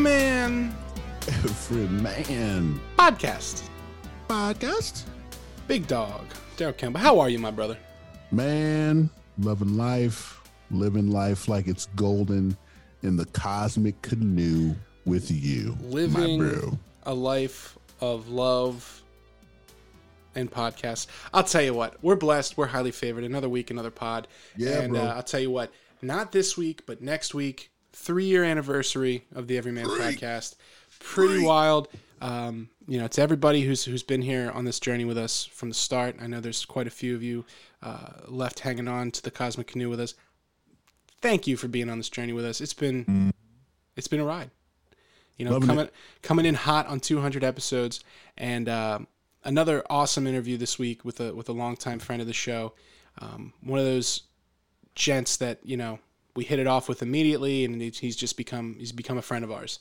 Everyman Every man Podcast. podcast. Big dog. Daryl Campbell. How are you, my brother? Man, loving life, living life like it's golden in the cosmic canoe with you, Living a life of love and podcasts. I'll tell you what, we're blessed. We're highly favored. Another week, another pod. Yeah, and bro. Uh, I'll tell you what, not this week, but next week, three year anniversary of the Everyman podcast. Pretty wild. Um, you know, to everybody who's who's been here on this journey with us from the start. I know there's quite a few of you uh, left hanging on to the Cosmic Canoe with us. Thank you for being on this journey with us. It's been it's been a ride. You know, Loving coming coming in hot on 200 episodes, and uh, another awesome interview this week with a with a longtime friend of the show. Um, one of those gents that you know we hit it off with immediately, and he's- just become he's become a friend of ours.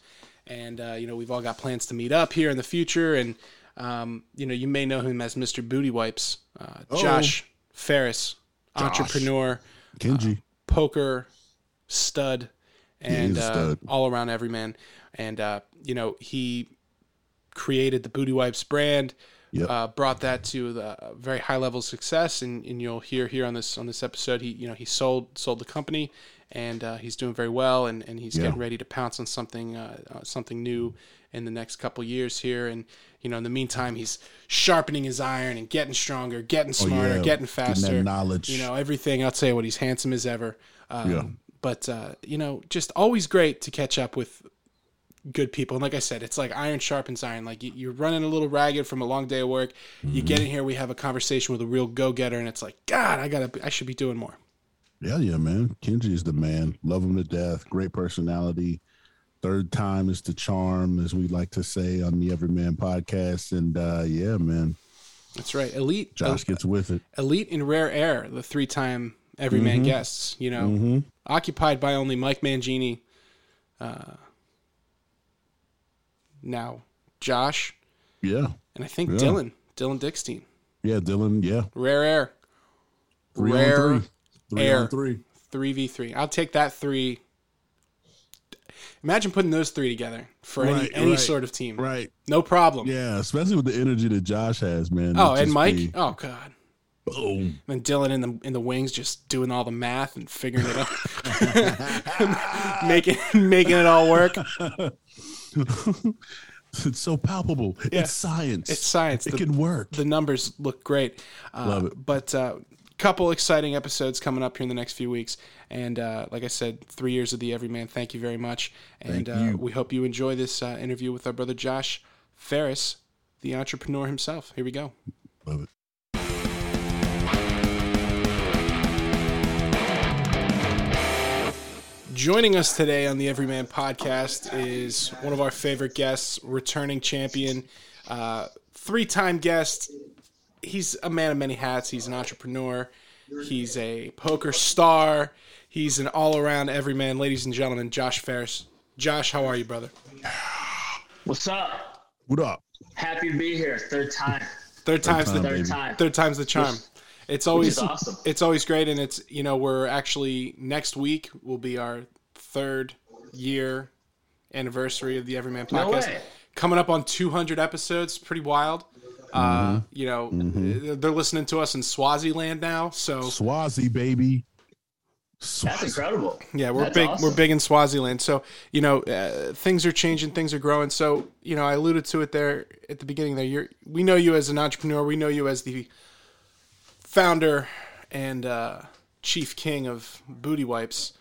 And uh, you know we've all got plans to meet up here in the future, and um, you know you may know him as Mr. Booty Wipes, uh, Josh Faris, entrepreneur, Kenji. poker stud and uh, stud. all around everyman. And uh, you know, he created the Booty Wipes brand, Yep. uh, brought that to the very high level of success, and, and you'll hear here on this on this episode, he you know he sold sold the company, and uh, he's doing very well, and, and he's Yeah. getting ready to pounce on something uh, uh, something new in the next couple years here, and you know in the meantime he's sharpening his iron and getting stronger, getting smarter, Oh, yeah. getting faster, knowledge. you know everything. I'll tell you what, he's handsome as ever. Um, Yeah. But uh, you know, just always great to catch up with good people. And like I said, it's like iron sharpens iron. Like you- you're running a little ragged from a long day of work. You get in here, we have a conversation with a real go getter, and it's like, God, I gotta, I should be doing more. Yeah, yeah, man. Kenji is the man. Love him to death. Great personality. Third time is the charm, as we like to say on the Everyman podcast. And uh, yeah, man, That's right, elite, Josh gets with it. elite in rare air, the three-time everyman guests. You know, Mm-hmm. occupied by only Mike Mangini. Uh, now, Josh, Yeah, and I think Yeah. Dylan, Dylan Dickstein. yeah, Dylan. Yeah, Rare air. three Rare three. Air. three. Three v three. I'll take that three. Imagine putting those three together for any Right, any right, sort of team. Right. No problem. Yeah, especially with the energy that Josh has, man. Oh, and Mike. be- Oh God. boom. And Dylan in the in the wings just doing all the math and figuring it out, making making it all work. it's so palpable. Yeah. It's science. It's science. It The- can work. The numbers look great. Uh, Love it. But uh, couple exciting episodes coming up here in the next few weeks. And uh, like I said, three years of the Everyman. Thank you very much. And uh, we hope you enjoy this uh, interview with our brother Josh Faris, the entrepreneur himself. Here we go. Love it. Joining us today on the Everyman podcast is one of our favorite guests, returning champion, uh, three time guest. He's a man of many hats. He's an entrepreneur, he's a poker star, he's an all around everyman. Ladies and gentlemen, Josh Faris. Josh, how are you, brother? What's up? What up? Happy to be here. Third time. Third time's time, the Third time. third time's the charm. It's always awesome. It's always great, and it's you know we're actually next week will be our third year anniversary of the Everyman No podcast. way. Coming up on 200 episodes, pretty wild. Mm-hmm. Uh, you know, they're listening to us in Swaziland now, so Swazi, baby. That's Swazi. incredible. yeah, we're That's big. awesome. We're big in Swaziland, so you know uh, things are changing, things are growing. So you know, I alluded to it there at the beginning. There, you're we know you as an entrepreneur. We know you as the founder and uh, chief king of Booty Wipes.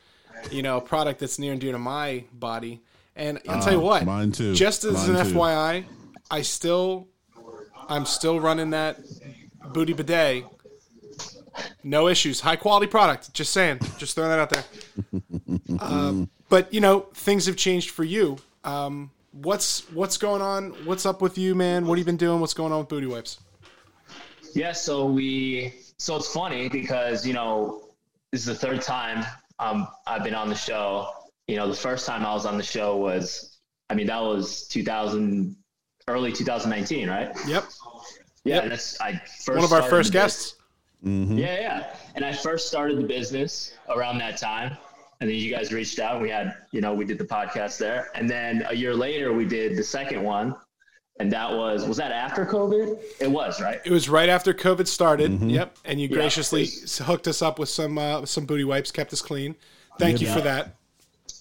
You know, a product that's near and dear to my body. And I'll tell you what, Uh, mine too. Just as Mine an too. FYI, I still, I'm still running that Booty Bidet. No issues. High quality product. Just saying. Just throwing that out there. Um, but you know, things have changed for you. Um, what's what's going on? What's up with you, man? What have you been doing? What's going on with Booty Wipes? Yeah, so we so it's funny because, you know, this is the third time um I've been on the show. You know, the first time I was on the show was I mean, that was 2000 early 2019, right? Yep. Yeah, Yep. that's I first One of our first the bus- guests. Mhm. Yeah, yeah. And I first started the business around that time. and then you guys reached out. We had, you know, we did the podcast there, and then a year later we did the second one, and that was was that after COVID? It was right. It was right after COVID started. Mm-hmm. Yep, and you graciously yeah, hooked us up with some uh, some booty wipes, kept us clean. Thank yeah. you for that.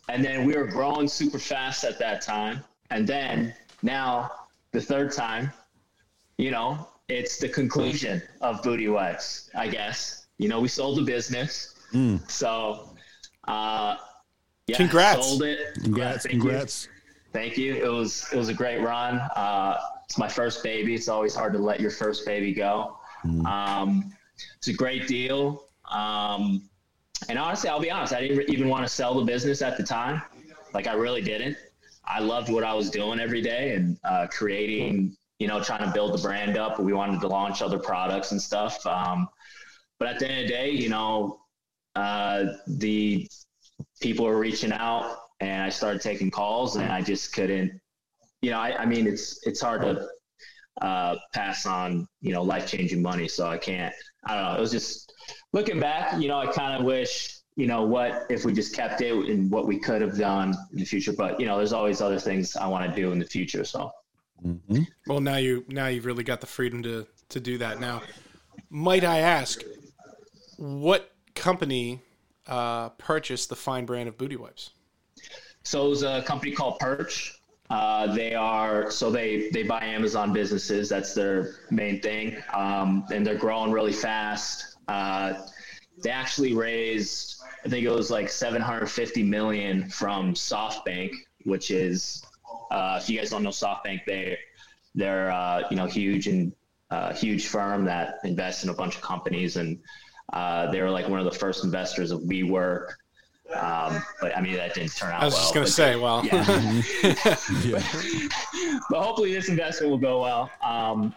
And then we were growing super fast at that time, and then now the third time, you know, it's the conclusion of booty wipes. I guess you know we sold the business, mm. so uh, yeah, congrats, sold it. Congrats, yeah, congrats. You. Thank you. It was it was a great run. Uh, it's my first baby. It's always hard to let your first baby go. Mm. Um, it's a great deal. Um, and honestly, I'll be honest. I didn't even want to sell the business at the time. Like I really didn't. I loved what I was doing every day and uh, creating. You know, trying to build the brand up. We wanted to launch other products and stuff. Um, but at the end of the day, you know, uh, the people were reaching out and I started taking calls and I just couldn't, you know, I, I mean, it's, it's hard to uh, pass on, you know, life changing money. So I can't, I don't know. It was just looking back, you know, I kind of wish, you know, what if we just kept it and what we could have done in the future. But, you know, there's always other things I want to do in the future. So, mm-hmm. well, now you, now you've really got the freedom to, to do that. Now, might I ask, what company uh, purchased the fine brand of booty wipes? So it was a company called Perch. Uh, they are so they they buy Amazon businesses. That's their main thing, um, and they're growing really fast. Uh, they actually raised, I think it was like 750 million from SoftBank, which is, uh, if you guys don't know SoftBank, they they're uh, you know huge and uh, huge firm that invests in a bunch of companies and uh, they were like one of the first investors of WeWork. Um, but I mean, that didn't turn out. I was well, just going to say, well, yeah. but, but, hopefully this investment will go well. Um,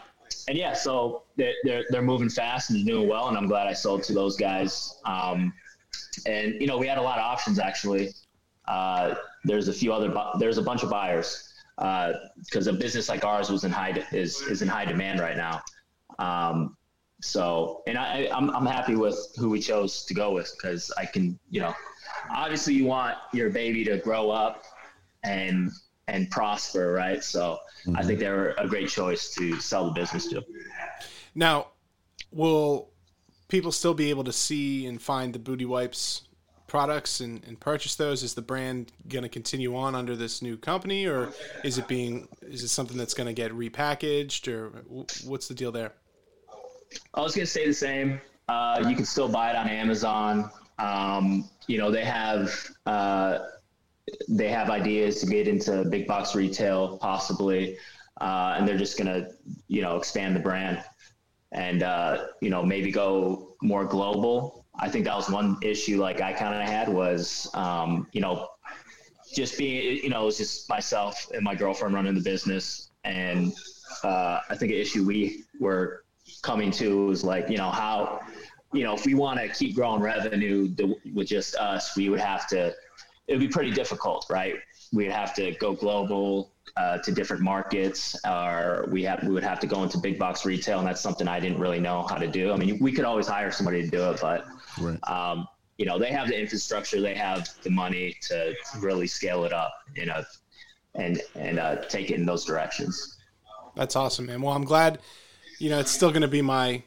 and yeah, so they're, they're, they're moving fast and doing well, and I'm glad I sold to those guys. Um, and you know, we had a lot of options actually. Uh, there's a few other, bu- there's a bunch of buyers because uh, a business like ours was in high is is in high demand right now. Um, so, and I, I'm, I'm happy with who we chose to go with because I can, you know, obviously you want your baby to grow up and and prosper, right? So mm-hmm. I think they were a great choice to sell the business to. Now, will people still be able to see and find the Booty Wipes products and, and purchase those? Is the brand going to continue on under this new company, or is it being is it something that's going to get repackaged, or what's the deal there? I was going to say the same. Uh, you can still buy it on Amazon. Um, you know, they have uh, they have ideas to get into big box retail, possibly, uh, and they're just going to you know expand the brand and uh, you know maybe go more global. I think that was one issue like I kind of had was um, you know just being you know it was just myself and my girlfriend running the business and uh, I think an issue we were coming to was like, you know, how, you know, if we want to keep growing revenue with just us, we would have to, it would be pretty difficult, right? We'd have to go global uh, to different markets, or we have we would have to go into big box retail, and that's something I didn't really know how to do. I mean, we could always hire somebody to do it, but right. um, you know, they have the infrastructure, they have the money to really scale it up, you know, and and uh, take it in those directions. That's awesome, man. Well, I'm glad you know, it's still going to be my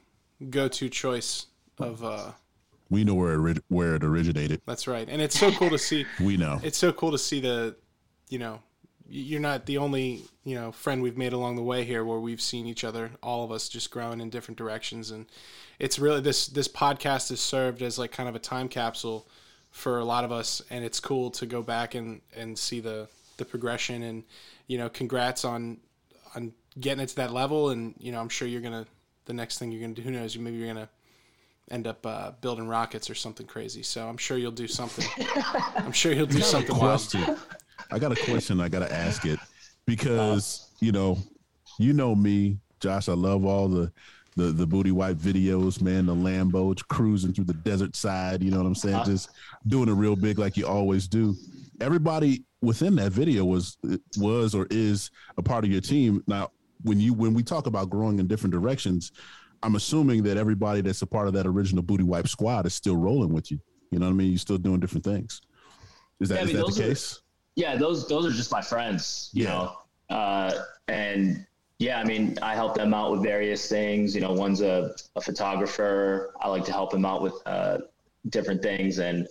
go-to choice of. uh We know where it, where it originated. That's right, and it's so cool to see. we know it's so cool to see the, you know, you're not the only you know friend we've made along the way here where we've seen each other all of us just growing in different directions and it's really this this podcast has served as like kind of a time capsule for a lot of us and it's cool to go back and and see the the progression and you know congrats on on getting it to that level, and you know, I'm sure you're gonna. The next thing you're gonna do, who knows? Maybe you're gonna end up uh, building rockets or something crazy. So I'm sure you'll do something. I'm sure you'll do something question. wild. I got a question. I got to ask it because you know, you know me, Josh. I love all the the the booty wipe videos, man. The Lambo cruising through the desert side. You know what I'm saying? Uh-huh. Just doing it real big like you always do. Everybody within that video was was or is a part of your team. Now, when you when we talk about growing in different directions, I'm assuming that everybody that's a part of that original booty wipe squad is still rolling with you. You know what I mean? You're still doing different things. Is that, Yeah, I is that the are- case? Yeah, those those are just my friends, you Yeah. know. Uh, and yeah, I mean, I help them out with various things. You know, one's a, a photographer. I like to help him out with uh, different things, and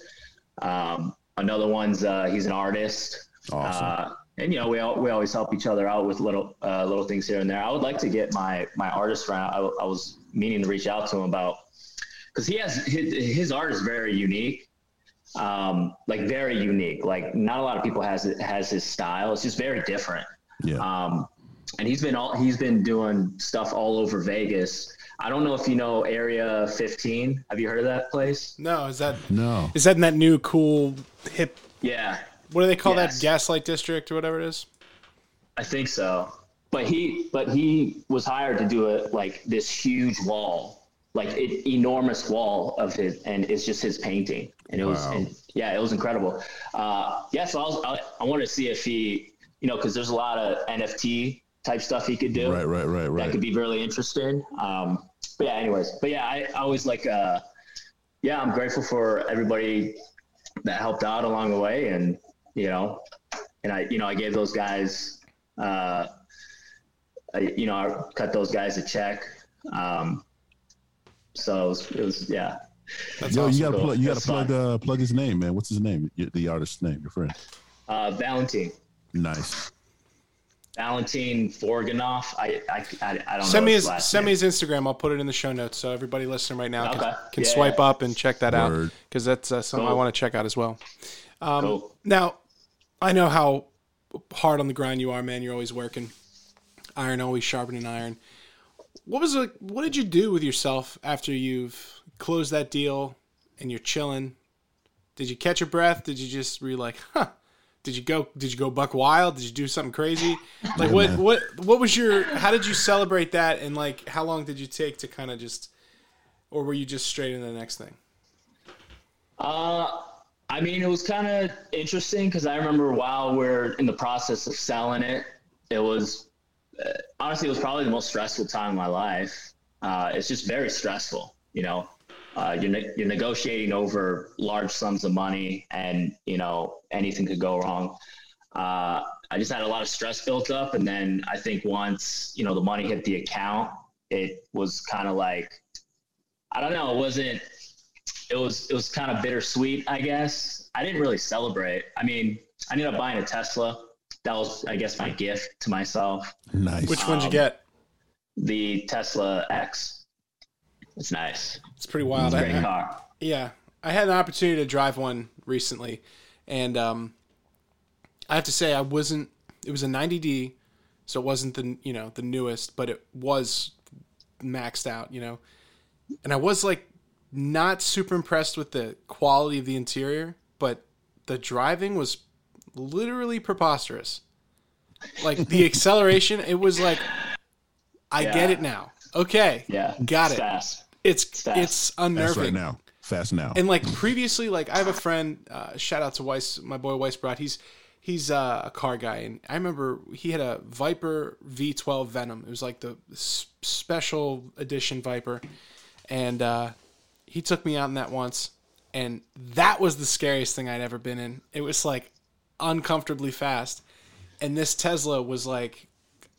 um, another one's uh, he's an artist. Awesome. Uh, and you know, we all, we always help each other out with little uh, little things here and there. I would like to get my my artist friend. I, I was meaning to reach out to him about because he has his, his art is very unique um, like very unique. Like not a lot of people has has his style. It's just very different. yeah. Um, and he's been all he's been doing stuff all over Vegas. I don't know if you know Area 15. Have you heard of that place? No, is that no. is that in that new cool hip? Yeah, What do they call Yes. that? Gaslight District or whatever it is. I think so. But he but he was hired to do it like this huge wall, like an enormous wall of his, and it's just his painting. And it was, and yeah, it was incredible. Uh, yeah, so I was, I, I wanted to see if he, you know, because there's a lot of NFT type stuff he could do. Right, right, right, right. that could be really interesting. Um, but yeah, anyways, but yeah, I, I always like, uh, yeah, I'm grateful for everybody that helped out along the way, and you know, and I, you know, I gave those guys, uh, I, you know, I cut those guys a check. Um, so it was, it was yeah, That's Yo, awesome. you gotta Cool. plug. You gotta That's plug. fun. Uh, plug his name, man. What's his name? The artist's name. Your friend. uh, Valentine. Nice. Valentine Forganoff. I, I, I, I don't Send know me his his last send me his Instagram. I'll put it in the show notes so everybody listening right now can, Okay. can Yeah, swipe yeah. up and check that out because that's uh, something I want to check out as well. Um, Cool. Now, I know how hard on the grind you are, man. You're always working. Iron always sharpening iron. What was it? What did you do with yourself after you've closed that deal and you're chilling? Did you catch your breath? Did you just were you like, huh? Did you go? Did you go buck wild? Did you do something crazy? Like what? man. What? What was your? How did you celebrate that? And like, how long did you take to kind of just, or were you just straight into the next thing? Uh, I mean, it was kind of interesting because I remember while we're in the process of selling it, it was honestly, it was probably the most stressful time of my life. Uh, it's just very stressful, you know. Uh, you're ne- you're negotiating over large sums of money, and you know anything could go wrong. Uh, I just had a lot of stress built up, and then I think once you know the money hit the account, it was kind of like I don't know, it wasn't it was it was kind of bittersweet, I guess. I didn't really celebrate. I mean, I ended up buying a Tesla. That was, I guess, my gift to myself. Nice. Which one'd you Um, get? The Tesla X. It's nice. It's pretty wild. Great I- I- car. Yeah, I had an opportunity to drive one recently, and um, I have to say I wasn't. It was a 90D, so it wasn't the you know the newest, but it was maxed out. You know, and I was like not super impressed with the quality of the interior, but the driving was literally preposterous. Like the acceleration, it was like, I get it now. Okay, Yeah. got it's it. Fast. It's fast. it's That's unnerving. right now. Fast now. And like previously, like I have a friend. Uh, shout out to Weiss, my boy Weiss Brought. He's he's uh, a car guy, and I remember he had a Viper V12 Venom. It was like the s- special edition Viper, and uh, he took me out in that once, and that was the scariest thing I'd ever been in. It was like uncomfortably fast, and this Tesla was like,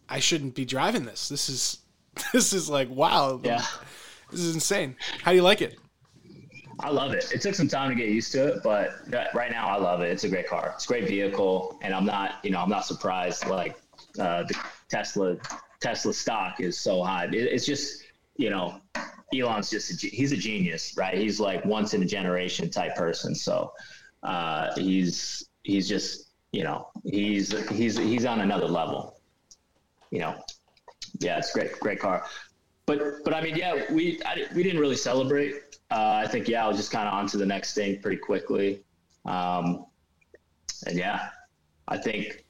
I shouldn't be driving this. This is this is like wow. Yeah. This is insane. How do you like it? I love it. It took some time to get used to it, but right now I love it. It's a great car. It's a great vehicle, and I'm not, you know, I'm not surprised. Like uh, the Tesla, Tesla stock is so high. It, it's just, you know, Elon's just a, he's a genius, right? He's like once in a generation type person. So uh, he's he's just, you know, he's he's he's on another level. You know, yeah, it's great, great car. But but I mean, yeah, we I, we didn't really celebrate. Uh, I think yeah, I was just kind of on to the next thing pretty quickly. Um, and yeah, I think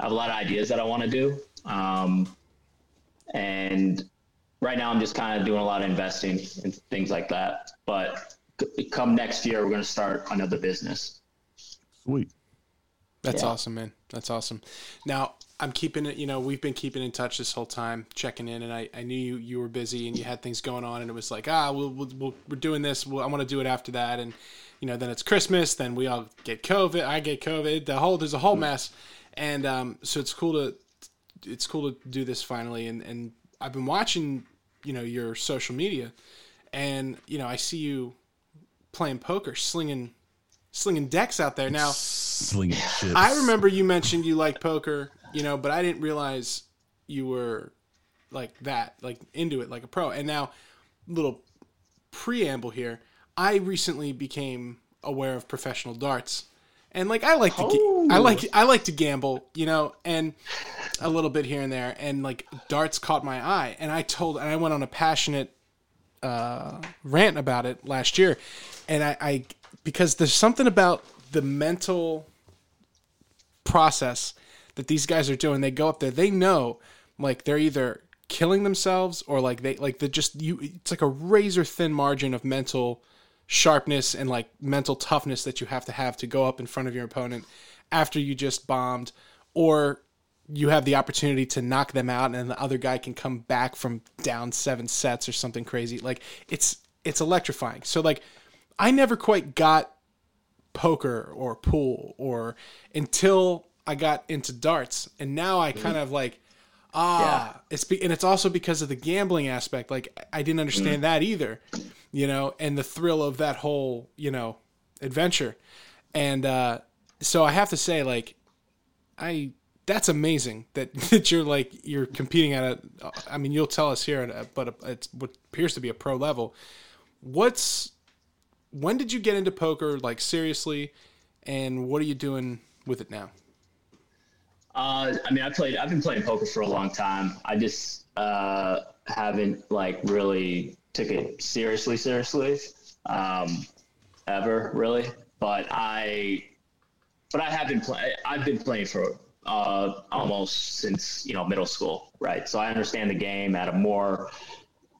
I have a lot of ideas that I want to do. Um, and right now, I'm just kind of doing a lot of investing and things like that. But c- come next year, we're going to start another business. Sweet. That's Yeah. awesome, man. That's awesome. Now I'm keeping it. You know, we've been keeping in touch this whole time, checking in, and I, I knew you, you were busy and you had things going on, and it was like, ah, we'll, we'll, we'll we're doing this. We'll, I want to do it after that, and you know, then it's Christmas, then we all get COVID. I get COVID. The whole there's a whole mess, and um, so it's cool to it's cool to do this finally, and and I've been watching, you know, your social media, and you know, I see you playing poker, slinging slinging decks out there now. Slinging chips. I remember you mentioned you like poker, you know, but I didn't realize you were like that, like into it, like a pro. And now, little preamble here. I recently became aware of professional darts, and like I like to, ga- I like I like to gamble, you know, and a little bit here and there, and like darts caught my eye, and I told, and I went on a passionate uh, rant about it last year, and I, I because there's something about the mental process that these guys are doing. They go up there, they know like they're either killing themselves or like they like the just you. It's like a razor thin margin of mental sharpness and like mental toughness that you have to have to go up in front of your opponent after you just bombed or you have the opportunity to knock them out and the other guy can come back from down seven sets or something crazy like it's it's electrifying so like i never quite got poker or pool or until i got into darts and now i kind of like ah it's be, and it's also because of the gambling aspect like i didn't understand that either you know and the thrill of that whole you know adventure and uh so i have to say like I that's amazing that that you're like you're competing at a. I mean, you'll tell us here, but it's what appears to be a pro level. What's when did you get into poker like seriously, and what are you doing with it now? Uh, I mean, I played. I've been playing poker for a long time. I just uh, haven't like really took it seriously, seriously, um, ever really. But I, but I have been playing. I've been playing for uh, almost since you know middle school, right? So I understand the game at a more,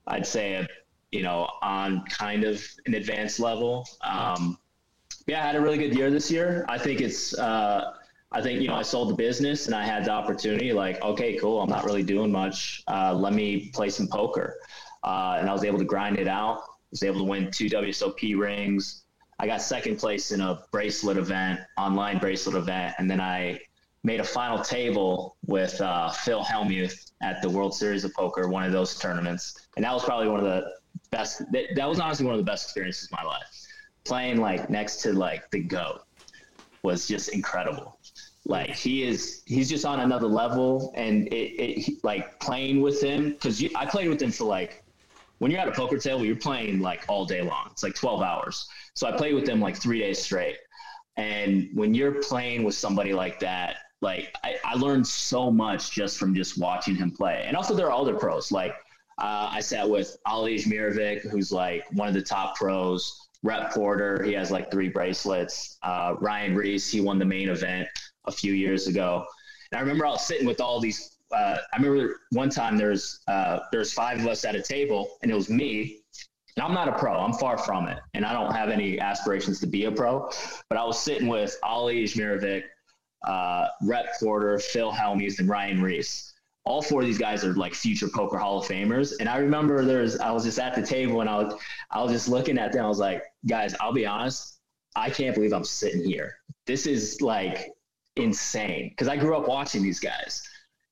I'd say, a, you know, on kind of an advanced level. Um, yeah, I had a really good year this year. I think it's. Uh, I think you know I sold the business and I had the opportunity. Like, okay, cool. I'm not really doing much. Uh, let me play some poker, uh, and I was able to grind it out. Was able to win two WSOP rings. I got second place in a bracelet event, online bracelet event, and then I made a final table with uh, Phil Hellmuth at the World Series of Poker, one of those tournaments, and that was probably one of the best. That, that was honestly one of the best experiences of my life. Playing like next to like the goat was just incredible. Like he is, he's just on another level, and it, it he- like playing with him because I played with him for like when you're at a poker table, you're playing like all day long. It's like 12 hours. So I played with them like three days straight. And when you're playing with somebody like that, like I, I learned so much just from just watching him play. And also there are other pros. Like uh, I sat with Ali Imsirovic, who's like one of the top pros. Rep Porter, he has like three bracelets. Uh, Ryan Riess, he won the main event a few years ago. And I remember I was sitting with all these. Uh, I remember one time there's uh, there's five of us at a table, and it was me. And I'm not a pro. I'm far from it, and I don't have any aspirations to be a pro. But I was sitting with Ali Imsirovic, uh, Rep Porter, Phil Hellmuth, and Ryan Riess. All four of these guys are like future poker Hall of Famers. And I remember there's I was just at the table and I was I was just looking at them. I was like, guys, I'll be honest, I can't believe I'm sitting here. This is like insane because I grew up watching these guys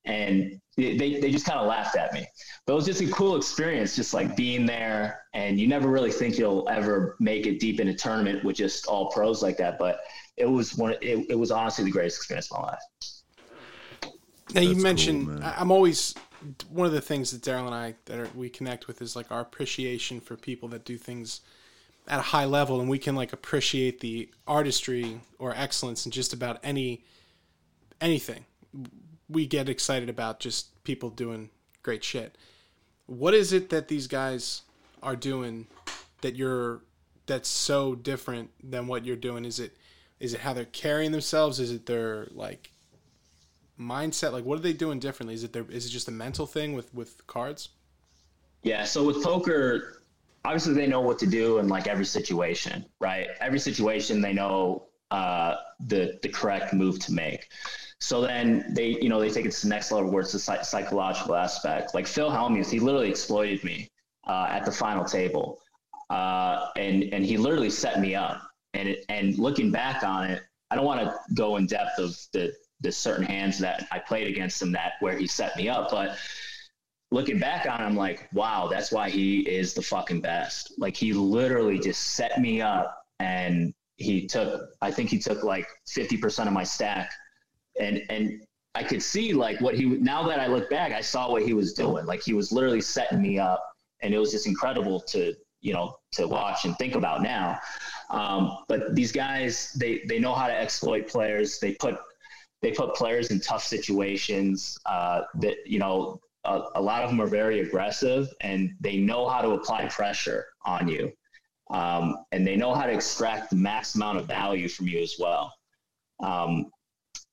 and they, they just kind of laughed at me. But it was just a cool experience, just like being there. And you never really think you'll ever make it deep in a tournament with just all pros like that. But it was one. It, it was honestly the greatest experience of my life. Now you That's cool, mentioned. I- I'm always one of the things that Daryl and I that are, we connect with is like our appreciation for people that do things at a high level, and we can like appreciate the artistry or excellence in just about any anything. We get excited about just people doing great shit. What is it that these guys are doing that you're that's so different than what you're doing? Is it is it how they're carrying themselves? Is it their like mindset? Like, what are they doing differently? Is it their, is it just a mental thing with with cards? Yeah. So with poker, obviously they know what to do in like every situation, right? Every situation they know uh, the the correct move to make. So then they, you know, they take it to the next level where it's the psychological aspect. Like Phil Hellmuth, he literally exploited me uh, at the final table, uh, and and he literally set me up. And it, and looking back on it, I don't want to go in depth of the the certain hands that I played against him that where he set me up, but looking back on it, I'm like, wow, that's why he is the fucking best. Like he literally just set me up and he took I think he took like 50% of my stack and and I could see like what he now that I look back, I saw what he was doing. Like he was literally setting me up and it was just incredible to, you know, to watch and think about now. Um, but these guys, they they know how to exploit players. They put they put players in tough situations. Uh, that you know, a, a, lot of them are very aggressive, and they know how to apply pressure on you, um, and they know how to extract the max amount of value from you as well. Um,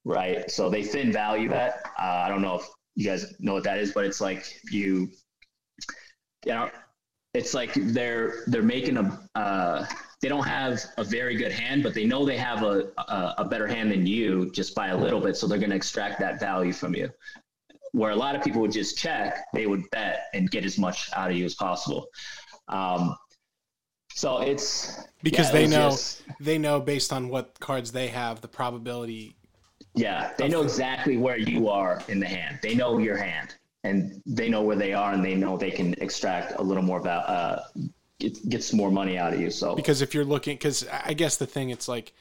right? So they thin value that Uh, I don't know if you guys know what that is, but it's like you, you know, it's like they're they're making a uh, they don't have a very good hand, but they know they have a, a, a better hand than you just by a little bit, so they're going to extract that value from you. Where a lot of people would just check, they would bet and get as much out of you as possible. Um, so it's because yeah, they know just, they know based on what cards they have the probability. Yeah, they know exactly where you are in the hand. They know your hand and they know where they are and they know they can extract a little more uh, get, gets more money out of you so because if you're looking because i guess the thing it's like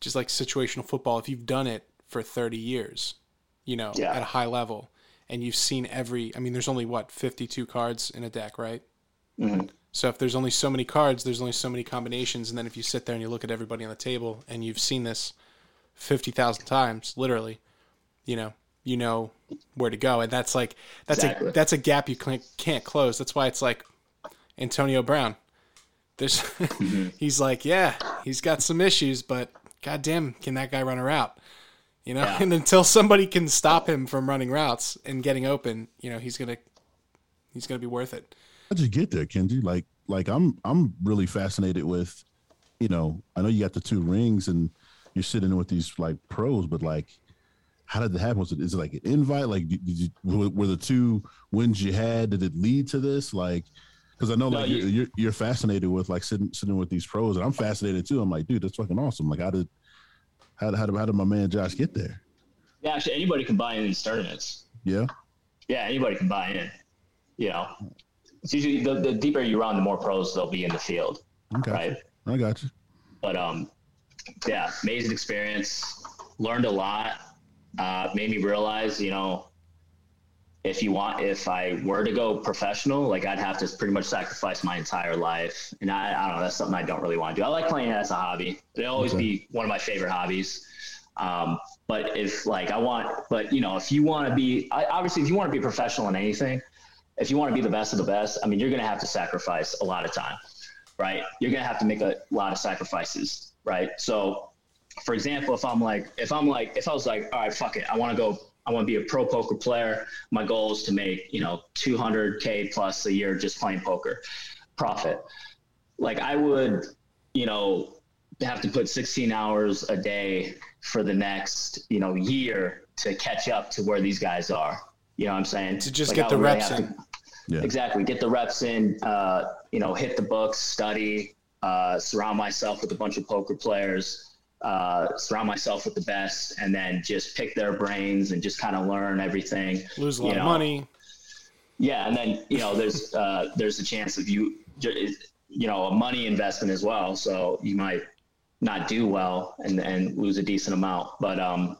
just like situational football if you've done it for 30 years you know yeah. at a high level and you've seen every i mean there's only what 52 cards in a deck right mm-hmm. so if there's only so many cards there's only so many combinations and then if you sit there and you look at everybody on the table and you've seen this 50,000 times literally you know you know where to go, and that's like that's exactly. a that's a gap you can't close. That's why it's like Antonio Brown. There's mm-hmm. he's like, yeah, he's got some issues, but goddamn, can that guy run a route? You know, yeah. and until somebody can stop him from running routes and getting open, you know, he's gonna he's gonna be worth it. How'd you get there, Kenji? Like, like I'm I'm really fascinated with, you know, I know you got the two rings and you're sitting with these like pros, but like, how did that happen? Was it is it like an invite? Like, did you were the two wins you had? Did it lead to this? Like, because I know no, like you, you're, you're fascinated with like sitting sitting with these pros, and I'm fascinated too. I'm like, dude, that's fucking awesome. Like, how did how how did, how did my man Josh get there? Yeah, actually, anybody can buy in these tournaments. Yeah. Yeah, anybody can buy in. You know, it's usually the, the deeper you run, the more pros there'll be in the field. Okay. Right. I got you. But um, yeah, amazing experience. Learned a lot uh, made me realize, you know, if you want, if I were to go professional, like I'd have to pretty much sacrifice my entire life. And I, I don't know, that's something I don't really want to do. I like playing it as a hobby. It'll always okay. be one of my favorite hobbies. Um, but if like I want, but you know, if you want to be, I, obviously, if you want to be professional in anything, if you want to be the best of the best, I mean, you're going to have to sacrifice a lot of time, right? You're going to have to make a lot of sacrifices, right? So for example, if I'm like, if I'm like, if I was like, all right, fuck it, I want to go, I want to be a pro poker player. My goal is to make, you know, 200K plus a year just playing poker profit. Like I would, you know, have to put 16 hours a day for the next, you know, year to catch up to where these guys are. You know what I'm saying? To just like get the reps in. yeah. Exactly. Get the reps in, uh, you know, hit the books, study, uh, surround myself with a bunch of poker players uh, surround myself with the best, and then just pick their brains and just kind of learn everything. Lose a lot know. of money. Yeah, and then you know there's uh, there's a chance of you you know a money investment as well, so you might not do well and and lose a decent amount. But um,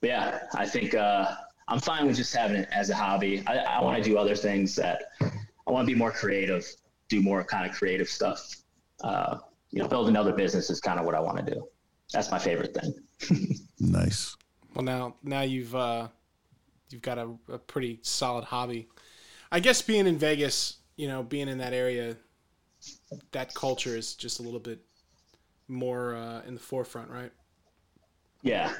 yeah, I think uh, I'm fine with just having it as a hobby. I, I want to do other things that I want to be more creative, do more kind of creative stuff. Uh, you know, build another business is kind of what I want to do that's my favorite thing. nice. Well, now now you've uh, you've got a, a, pretty solid hobby. I guess being in Vegas, you know, being in that area, that culture is just a little bit more uh, in the forefront, right? Yeah.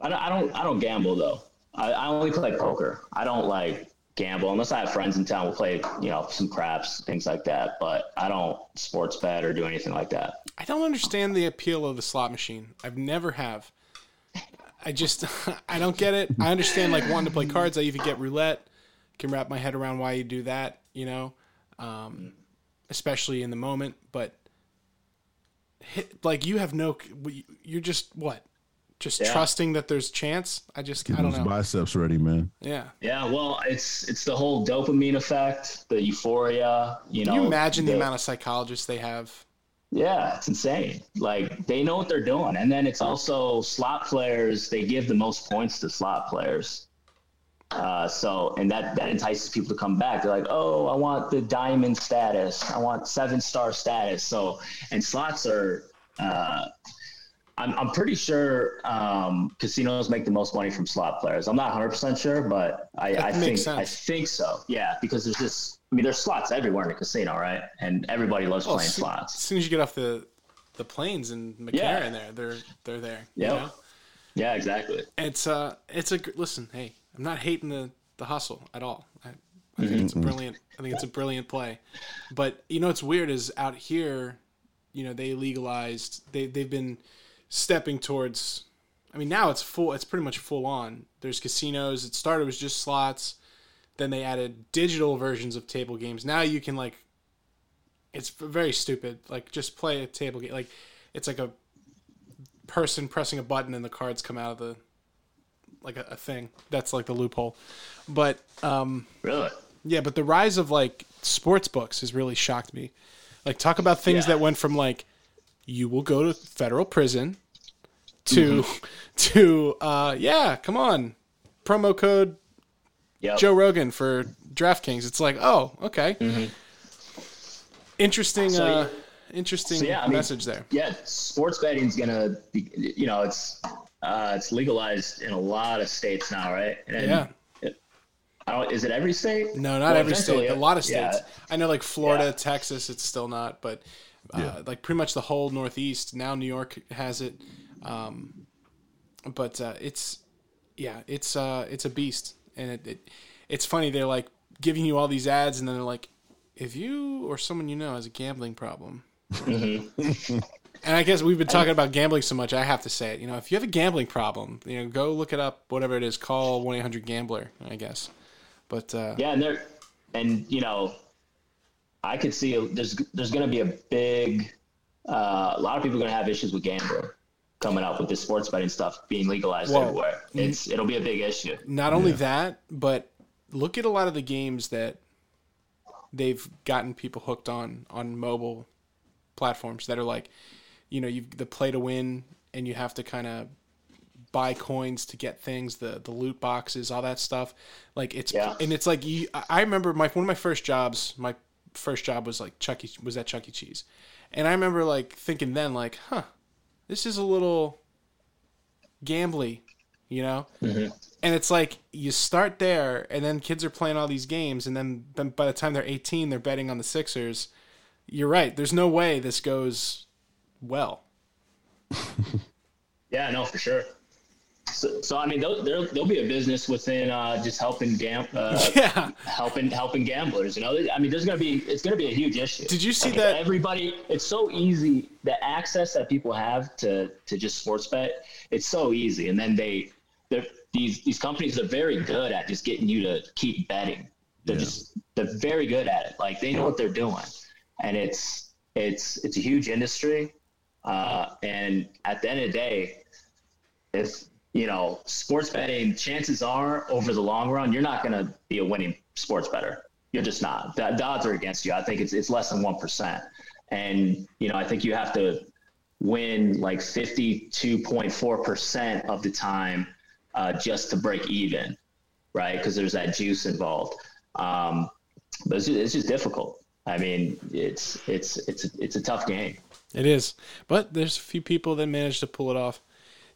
I don't, I don't, I don't gamble though. I, I only play poker. I don't like gamble unless I have friends in town. We'll play, you know, some craps, things like that. But I don't sports bet or do anything like that. I don't understand the appeal of the slot machine. I've never have. I just I don't get it. I understand like wanting to play cards. I even get roulette. Can wrap my head around why you do that. You know, um, especially in the moment. But hit, like you have no. You're just what just yeah. trusting that there's chance. I just I don't know. Biceps ready, man. Yeah. Yeah. Well, it's it's the whole dopamine effect, the euphoria. You know. You imagine the, the amount of psychologists they have? Yeah, it's insane. Like they know what they're doing, and then it's also slot players. They give the most points to slot players. Uh, so, and that that entices people to come back. They're like, "Oh, I want the diamond status. I want seven star status." So, and slots are. Uh, I'm, I'm pretty sure um, casinos make the most money from slot players. I'm not 100 percent sure, but I, I think sense. I think so. Yeah, because there's just I mean there's slots everywhere in a casino, right? And everybody loves playing slots. As soon as you get off the the planes in McCarran, yeah. there they're they're there. Yeah. You know? Yeah, exactly. It's uh, it's a listen. Hey, I'm not hating the the hustle at all. I, I think mm-hmm. it's a brilliant. I think it's a brilliant play. But you know, what's weird is out here, you know, they legalized. They they've been stepping towards. I mean, now it's full. It's pretty much full on. There's casinos. It started with just slots. Then they added digital versions of table games. Now you can like. It's very stupid. Like just play a table game. Like it's like a person pressing a button and the cards come out of the like a, a thing. That's like the loophole. But um really, yeah. But the rise of like sports books has really shocked me. Like talk about things yeah. that went from like you will go to federal prison to mm-hmm. to uh yeah, come on. Promo code yep. Joe Rogan for DraftKings. It's like, oh, okay. Mm-hmm. Interesting so, uh interesting so, yeah, message I mean, there. Yeah, sports betting's gonna be you know, it's uh it's legalized in a lot of states now, right? And yeah. I don't, is it every state? No, not well, every state. A lot of states. Yeah. I know, like Florida, yeah. Texas. It's still not, but yeah. Uh, like pretty much the whole Northeast. Now New York has it, um, but uh, it's yeah, it's uh, it's a beast, and it, it it's funny. They're like giving you all these ads, and then they're like, if you or someone you know has a gambling problem. Mm-hmm. and I guess we've been talking about gambling so much. I have to say it. You know, if you have a gambling problem, you know, go look it up. Whatever it is, call one eight hundred gambler. I guess. But uh, yeah, and they're and you know I could see a, there's there's going to be a big uh, a lot of people are going to have issues with gambling coming up with this sports betting stuff being legalized well, everywhere. It's it'll be a big issue. Not only yeah. that, but look at a lot of the games that they've gotten people hooked on on mobile platforms that are like, you know, you the play to win, and you have to kind of buy coins to get things, the the loot boxes, all that stuff. Like it's yeah. and it's like you, I remember my one of my first jobs, my first job was like Chuck e, was at Chuck E. Cheese, and I remember like thinking then like, huh, this is a little gambly, you know. Mm-hmm. And it's like you start there, and then kids are playing all these games, and then, then by the time they're 18, they're betting on the Sixers. You're right. There's no way this goes well. yeah, no, for sure. So, so I mean, there'll, there'll, be a business within uh, just helping gam- uh, yeah. helping helping gamblers. You know, I mean, there's gonna be it's gonna be a huge issue. Did you see that? Everybody, it's so easy. The access that people have to to just sports bet, it's so easy. And then they, they're these these companies are very good at just getting you to keep betting. They're yeah. just they're very good at it. Like they know what they're doing, and it's it's it's a huge industry. Uh, and at the end of the day, if you know, sports betting, chances are over the long run, you're not going to be a winning sports better. You're just not. The, the odds are against you. I think it's, it's less than 1%. And, you know, I think you have to win like 52.4% of the time uh, just to break even, right? Because there's that juice involved. Um, but it's just, it's just difficult. I mean, it's it's it's it's a tough game. It is, but there's a few people that manage to pull it off.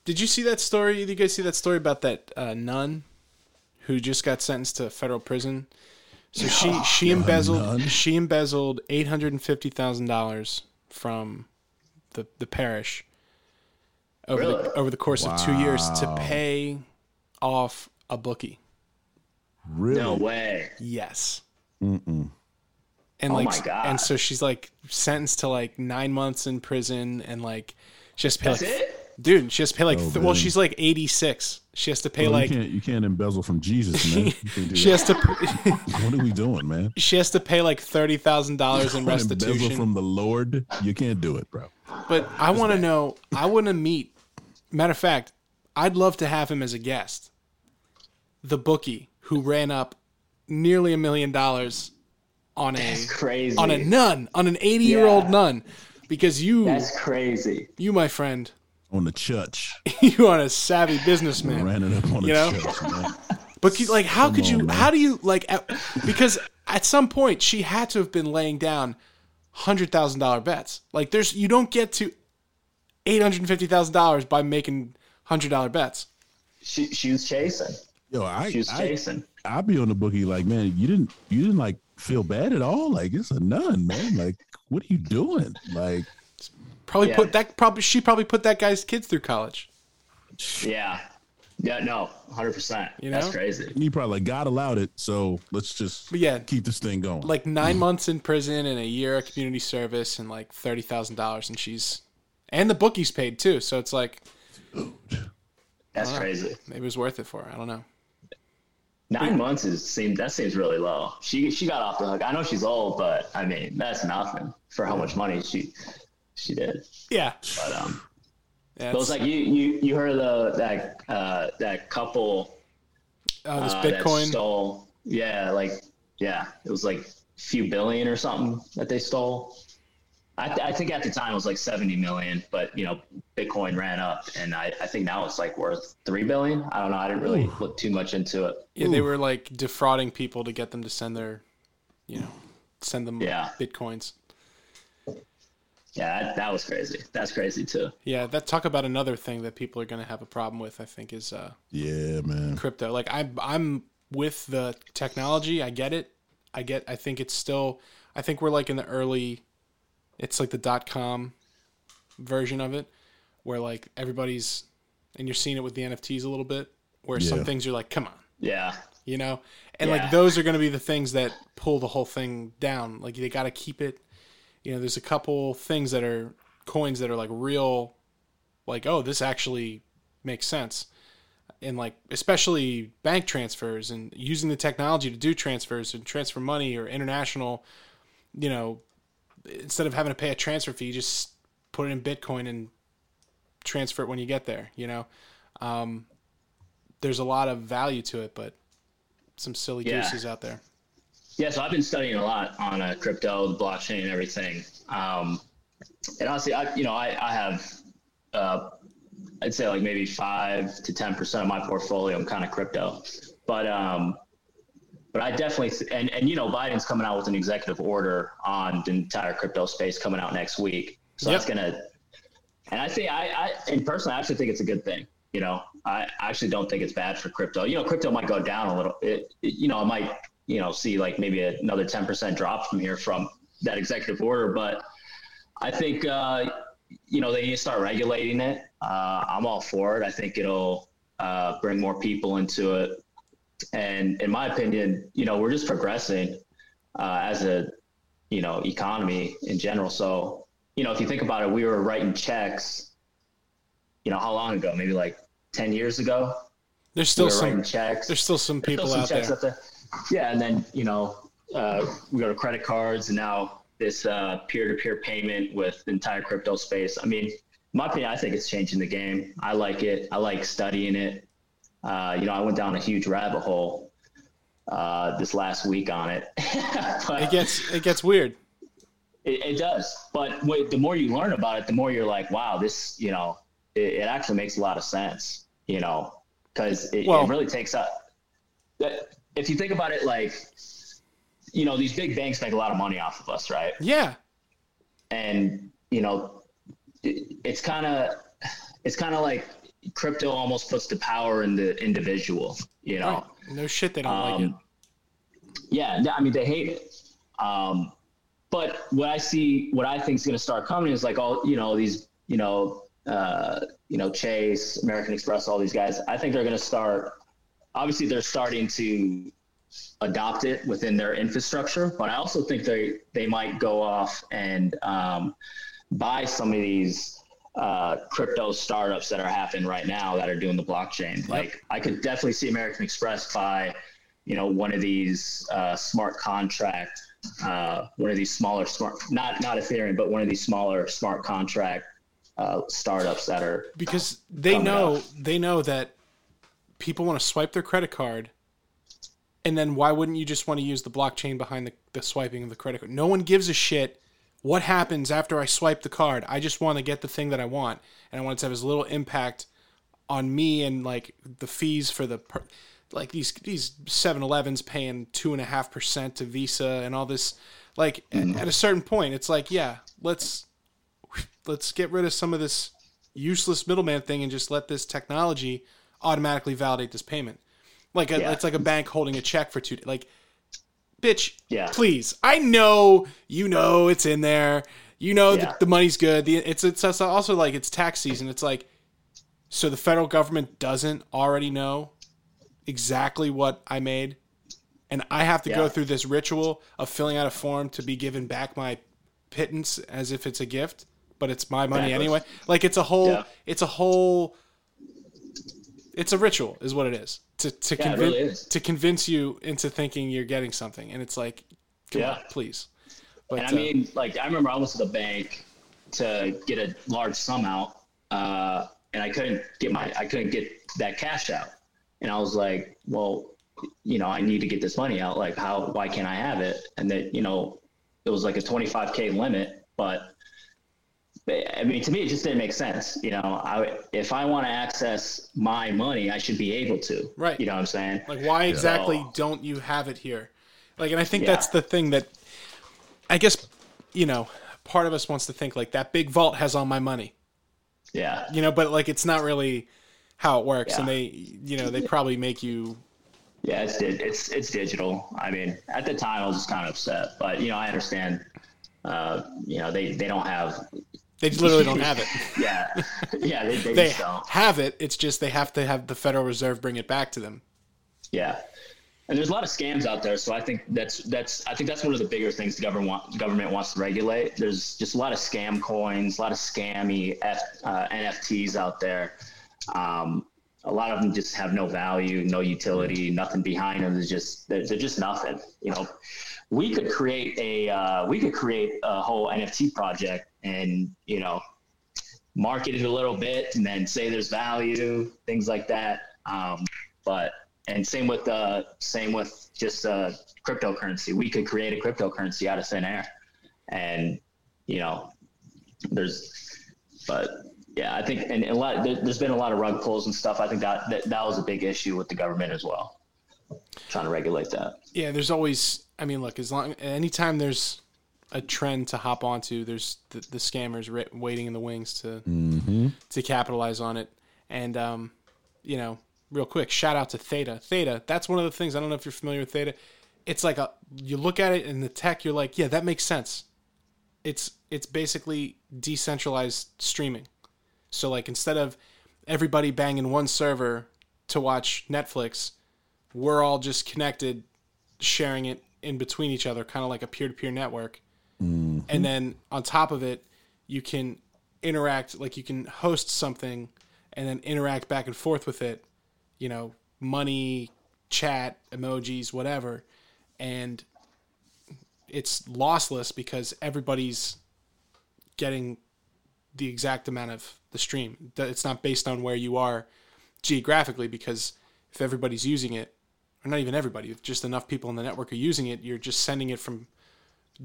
Did you see that story? Did you guys see that story about that uh, nun who just got sentenced to federal prison? So she she embezzled she embezzled eight hundred and fifty thousand dollars from the the parish over really? the over the course wow. of two years to pay off a bookie. Really? No way. Yes. Mm-mm. And Oh like, my God. and so she's like sentenced to like nine months in prison, and like she has to pay That's like, it? Dude, she has to pay like, Oh, th- well, she's like eighty six. She has to pay oh, Well, like, you can't you can't embezzle from Jesus, man. You can't do she that. has to, what are we doing, man? she has to pay like thirty thousand dollars in Embezzle restitution. from the Lord. You can't do it, bro. But I want to know. I want to meet. Matter of fact, I'd love to have him as a guest. The bookie who ran up nearly a million dollars on a crazy. on a nun, on an eighty year old nun, because you, That's crazy. you, my friend, On the church. you are a savvy businessman. Ran it up on the You know? church, man. But you- like, how could on, you? man. How do you like? At, because at some point she had to have been laying down hundred thousand dollar bets. Like, there's you don't get to eight hundred fifty thousand dollars by making hundred dollar bets. She she was chasing. Yo, I, She was chasing. I'd be on the bookie like, man, you didn't you didn't like feel bad at all. Like it's a nun, man. Like, what are you doing? Like, Probably Yeah. put that. Probably she probably put that guy's kids through college. Yeah. Yeah. No. Hundred percent. You know? That's know? crazy. you probably like God allowed it, so let's just But yeah, keep this thing going. like nine months in prison and a year of community service and like thirty thousand dollars, and she's and the bookie's paid too. So it's like That's crazy. maybe it was worth it for her. I don't know. Nine months is seems that seems really low. She she got off the hook. I know she's old, but I mean that's nothing for how much money she she did. Yeah, But um, yeah but it's it's- like you you you heard the that uh that couple oh, this uh, that Bitcoin. stole. Yeah, like yeah, it was like a few billion or something that they stole. I, th- I think at the time it was like 70 million, but you know, Bitcoin ran up and I, I think now it's like worth 3 billion. I don't know. I didn't really look too much into it. Yeah, they were like defrauding people to get them to send their, you know, send them Yeah. bitcoins. Yeah, that, that was crazy. That's crazy too. Yeah, that talk about another thing that people are going to have a problem with. I think is uh, yeah, man. crypto. Like I'm, I'm with the technology. I get it. I get. I think it's still. I think we're like in the early. It's like the dot com version of it, where like everybody's, and you're seeing it with the NFTs a little bit, where some things you're like, come on, Yeah. you know and Yeah. like those are going to be the things that pull the whole thing down like they got to keep it you know there's a couple things that are coins that are like real like oh this actually makes sense. And like especially bank transfers and using the technology to do transfers and transfer money or international you know instead of having to pay a transfer fee you just put it in bitcoin and transfer it when you get there you know? Um, there's a lot of value to it but some silly Yeah. gooses out there Yeah, so I've been studying a lot on uh, crypto, the blockchain, and everything. Um, and honestly, I you know I, I have uh, I'd say like maybe five to ten percent of my portfolio I'm kind of crypto, but um, but I definitely and and you know Biden's coming out with an executive order on the entire crypto space coming out next week, so Yep. that's gonna. And I think I, I and personally I actually think it's a good thing. You know, I actually don't think it's bad for crypto. You know, crypto might go down a little. It, it you know, it might you know see like maybe another 10% drop from here from that executive order. But i think uh, you know they need to start regulating it. Uh, i'm all for it. I think it'll uh, bring more people into it. And in my opinion you know we're just progressing uh, as a you know economy in general. So you know if you think about it we were writing checks you know how long ago? Maybe like 10 years ago? There's still were some checks. there's still some people still out some checks there. up there. Yeah, and then you know uh, we go to credit cards, and now this uh, peer-to-peer payment with the entire crypto space. I mean, in my opinion, I think it's changing the game. I like it. I like studying it. Uh, you know, I went down a huge rabbit hole uh, this last week on it. but it gets it gets weird it, it does. But wait, the more you learn about it, the more you're like, wow, this, you know, it, it actually makes a lot of sense, you know, because it, Well- it really takes up. That if you think about it, like, you know, these big banks make a lot of money off of us, right? yeah And you know, it, it's kind of, it's kind of like crypto almost puts the power in the individual, you know. right. no shit they don't like it Um, yeah, I mean they hate it. Um, but what I see, what I think is going to start coming is like all you know these you know uh, you know Chase, American Express, all these guys. I think they're going to start. Obviously, they're starting to adopt it within their infrastructure, but I also think they they might go off and um, buy some of these uh, crypto startups that are happening right now that are doing the blockchain. Yep. Like I could definitely see American Express buy, you know, one of these uh, smart contract, uh, one of these smaller smart, not not Ethereum, but one of these smaller smart contract uh, startups that are because they know up. they know that people want to swipe their credit card and then why wouldn't you just want to use the blockchain behind the, the swiping of the credit card no one gives a shit what happens after i swipe the card i just want to get the thing that i want and i want it to have as little impact on me and like the fees for the like these these 7-elevens paying two and a half percent to visa and all this like mm-hmm. at a certain point it's like yeah let's let's get rid of some of this useless middleman thing and just let this technology automatically validate this payment. Like a, yeah. it's like a bank holding a check for two. Like, bitch, yeah. please. I know you know it's in there. You know yeah. the money's good. The, it's it's also like it's tax season. It's like so the federal government doesn't already know exactly what I made, and I have to yeah. go through this ritual of filling out a form to be given back my pittance as if it's a gift, but it's my money anyway. Like it's a whole it's a whole it's a ritual, is what it is. To to yeah, convince really to convince you into thinking you're getting something, and it's like, yeah, on, please. But and I uh, mean, like I remember I went to the bank to get a large sum out, uh, and I couldn't get my I couldn't get that cash out, and I was like, well, you know, I need to get this money out. Like, how? Why can't I have it? And that you know, it was like a 25k limit, but I mean, to me, it just didn't make sense. You know, I, if I want to access my money, I should be able to. Right. You know what I'm saying? Like, why exactly so, don't you have it here? Like, and I think yeah. that's the thing that I guess, you know, part of us wants to think like that big vault has all my money. Yeah. You know, but like it's not really how it works, yeah. and they, you know, they probably make you. Yeah, it's it's it's digital. I mean, at the time, I was just kind of upset, but you know, I understand. Uh, you know, they they don't have they literally don't have it. yeah, yeah, they, they, they have it. It's just they have to have the Federal Reserve bring it back to them. Yeah, and there's a lot of scams out there. So I think that's that's I think that's one of the bigger things the government want, government wants to regulate. There's just a lot of scam coins, a lot of scammy F, uh, NFTs out there. Um, a lot of them just have no value, no utility, nothing behind them. There's just they're, they're just nothing. You know, we could create a uh, we could create a whole NFT project and you know market it a little bit and then say there's value, things like that. Um, but and same with uh, same with just uh, cryptocurrency. We could create a cryptocurrency out of thin air, and you know, there's, but yeah, I think and a lot there, has been a lot of rug pulls and stuff. I think that, that that was a big issue with the government as well, trying to regulate that. Yeah, there's always. I mean, look, as long anytime there's a trend to hop onto. There's the, the scammers waiting in the wings to mm-hmm. to capitalize on it. And um, you know, real quick, shout out to Theta. Theta, that's one of the things. I don't know if you're familiar with Theta. It's like a you look at it in the tech, you're like, yeah, that makes sense. It's it's basically decentralized streaming. So like instead of everybody banging one server to watch Netflix, we're all just connected, sharing it in between each other, kind of like a peer-to-peer network. Mm-hmm. And then on top of it, you can interact, like you can host something and then interact back and forth with it, you know, money, chat, emojis, whatever. And it's lossless because everybody's getting the exact amount of the stream. It's not based on where you are geographically because if everybody's using it, or not even everybody, if just enough people in the network are using it, you're just sending it from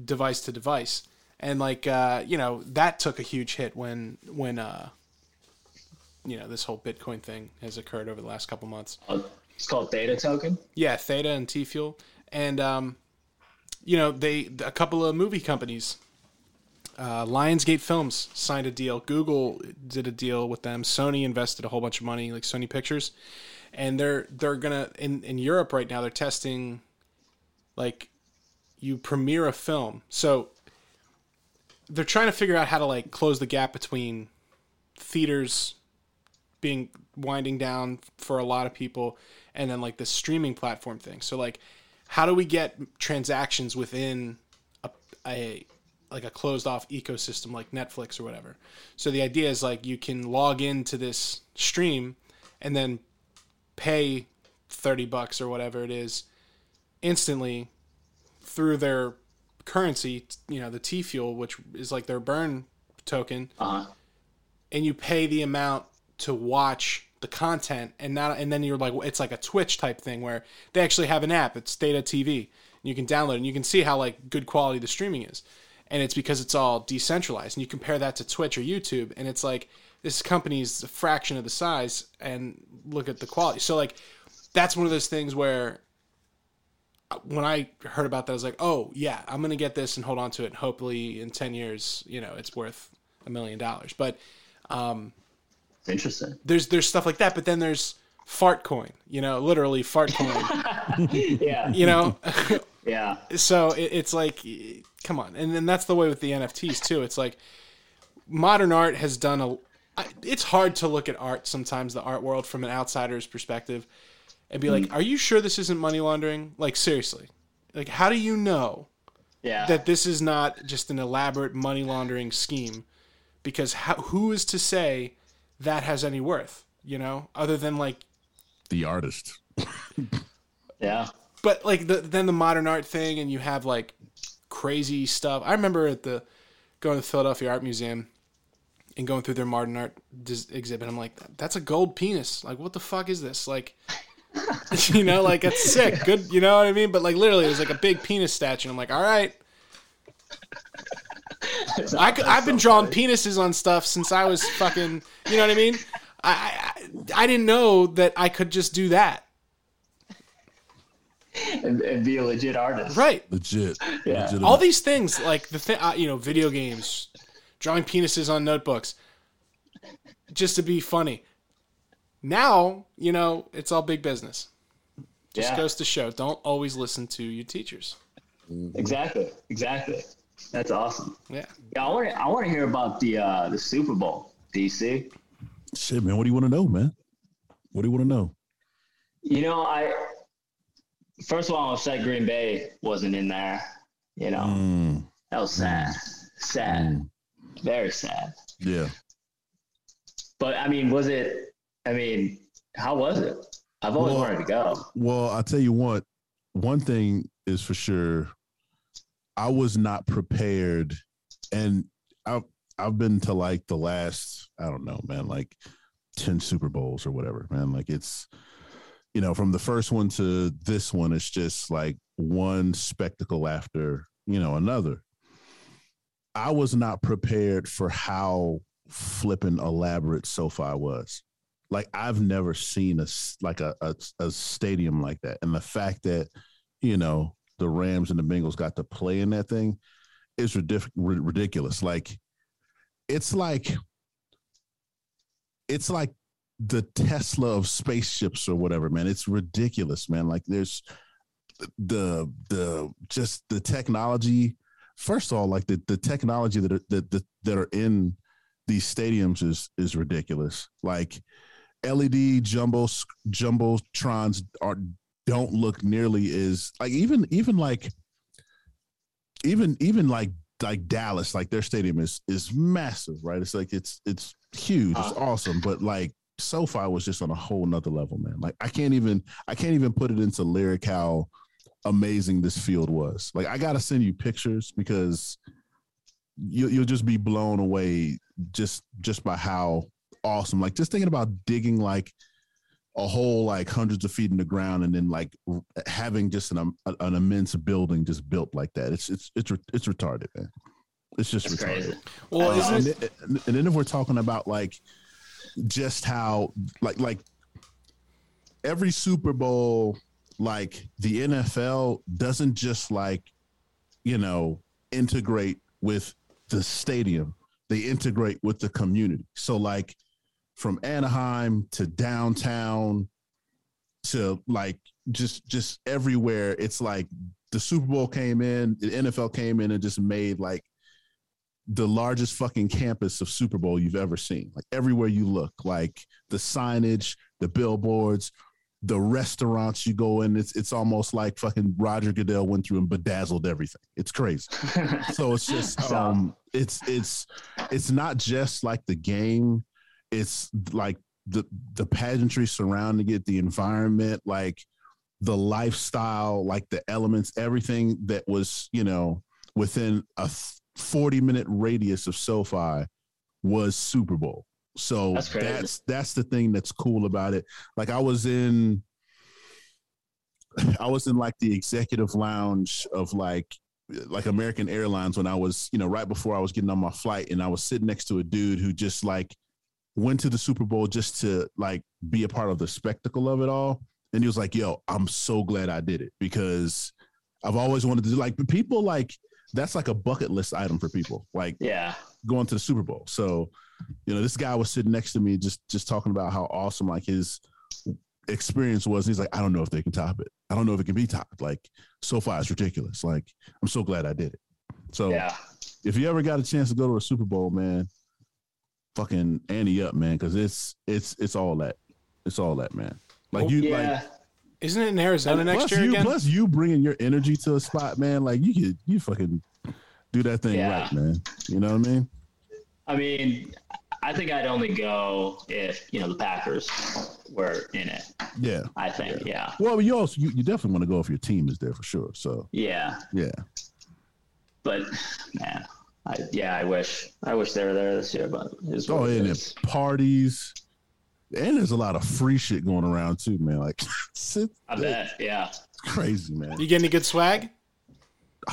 device to device. And like uh, you know, that took a huge hit when when uh, you know this whole Bitcoin thing has occurred over the last couple months. Uh, it's called Theta token. Yeah, Theta and T Fuel, and um, you know they a couple of movie companies. Uh, Lionsgate Films signed a deal. Google did a deal with them. Sony invested a whole bunch of money, like Sony Pictures, and they're they're gonna in in Europe right now. They're testing like you premiere a film. So they're trying to figure out how to like close the gap between theaters being winding down for a lot of people and then like the streaming platform thing. So like how do we get transactions within a, a like a closed off ecosystem like Netflix or whatever. So the idea is like you can log into this stream and then pay 30 bucks or whatever it is instantly through their currency, you know, the T fuel, which is like their burn token, Uh-huh. and you pay the amount to watch the content and not and then you're like it's like a Twitch type thing where they actually have an app, it's Theta TV. And you can download it and you can see how like good quality the streaming is. And it's because it's all decentralized. And you compare that to Twitch or YouTube and it's like this company's a fraction of the size and look at the quality. So like that's one of those things where when I heard about that, I was like, oh yeah, I'm gonna get this and hold on to it. And hopefully, in ten years, you know, it's worth a million dollars. But It's interesting. there's there's stuff like that. But then there's fart coin, you know, literally fart coin, Yeah. you know. Yeah. so it, it's like, come on, and then that's the way with the NFTs too. It's like modern art has done a. It's hard to look at art sometimes, the art world from an outsider's perspective, and be like, mm. "Are you sure this isn't money laundering?" Like seriously, like how do you know? Yeah. that this is not just an elaborate money laundering scheme because how, who is to say that has any worth you know other than like The artist. yeah. but like the, then the modern art thing and you have like crazy stuff i remember at the going to the philadelphia art museum and going through their modern art dis- exhibit i'm like that's a gold penis like what the fuck is this like you know like it's sick good you know what i mean but like literally it was like a big penis statue and i'm like all right I, could- I've been drawing penises on stuff since I was fucking. You know what I mean? I, I I didn't know that I could just do that. And, and be a legit artist. Right. Legit. Yeah. Legitimate. All these things like the thing, uh, you know, video games, drawing penises on notebooks, just to be funny. Now you know it's all big business. Just Yeah. goes to show, don't always listen to your teachers. Exactly. Exactly. That's awesome. Yeah. Yeah, I want to. I want to hear about the uh, the Super Bowl. DC. Shit, man. What do you want to know, man? What do you want to know? You know, I first of all, I was sad Green Bay wasn't in there. You know, Mm, that was sad. Sad. mm, Very sad. yeah. But I mean, was it? I mean, how was it? I've always Well- wanted to go. Well, I'll tell you what, one thing is for sure. I was not prepared. And I've I've been to like the last, I don't know, man, like 10 Super Bowls or whatever, man. Like it's you know, from the first one to this one, it's just like one spectacle after, you know, another. I was not prepared for how flipping elaborate SoFi was like I've never seen a like a, a a stadium like that, and the fact that you know the Rams and the Bengals got to play in that thing is ridic- ridiculous. Like it's like it's like the Tesla of spaceships or whatever, man. It's ridiculous, man. Like there's the the just the technology. First of all, like the the technology that are that that, that are in these stadiums is is ridiculous. Like LED jumbo jumbotrons are don't look nearly as like even even like even even like like Dallas, like their stadium is is massive, right? It's like it's it's huge, it's Uh. awesome, but like SoFi was just on a whole nother level, man. Like I can't even I can't even put it into lyric how amazing this field was. Like I gotta send you pictures because you, you'll just be blown away just just by how awesome. Like just thinking about digging like a hole like hundreds of feet in the ground and then like having just an um, an immense building just built like that. It's it's it's it's retarded, man. It's just That's retarded. crazy. Well, Uh, isn't And, then- and then if we're talking about like just how like like every Super Bowl, like the NFL doesn't just like you know integrate with the stadium; they integrate with the community. So like from Anaheim to downtown to like just just everywhere, it's like the Super Bowl came in, the NFL came in and just made like the largest fucking campus of Super Bowl you've ever seen. Like everywhere you look, like the signage, the billboards, the restaurants you go in, it's it's almost like fucking Roger Goodell went through and bedazzled everything. It's crazy. so it's just um it's it's it's not just like the game, it's like the the pageantry surrounding it, the environment, like the lifestyle, like the elements, everything that was, you know, within a 40 minute radius of SoFi was Super Bowl. So That's that's that's the thing that's cool about it. Like I was in I was in like the executive lounge of like like American Airlines when I was, you know, right before I was getting on my flight and I was sitting next to a dude who just like went to the Super Bowl just to like be a part of the spectacle of it all. And he was like, yo, I'm so glad I did it because I've always wanted to do like people like that's like a bucket list item for people, like Yeah. going to the Super Bowl. So, you know, this guy was sitting next to me just just talking about how awesome like his experience was. He's like, I don't know if they can top it. I don't know if it can be topped. Like so far it's ridiculous. Like I'm so glad I did it. So Yeah. if you ever got a chance to go to a Super Bowl, man, fucking Annie up, man, because it's it's it's all that. It's all that, man. Like oh, you, Yeah. like Isn't it in Arizona next plus year you, again? plus you bringing your energy to a spot, man. Like you could you fucking do that thing Yeah. right, man. You know what I mean? I mean, I think I'd only go if, you know, the Packers were in it. Yeah. I think. Yeah. Well, you also you, you definitely want to go if your team is there for sure. So Yeah. yeah, But man, I yeah, I wish I wish they were there this year, but it's oh, what it and is. there's parties, and there's a lot of free shit going around too, man. Like it's, it's I bet. Yeah. crazy, man. You get any good swag?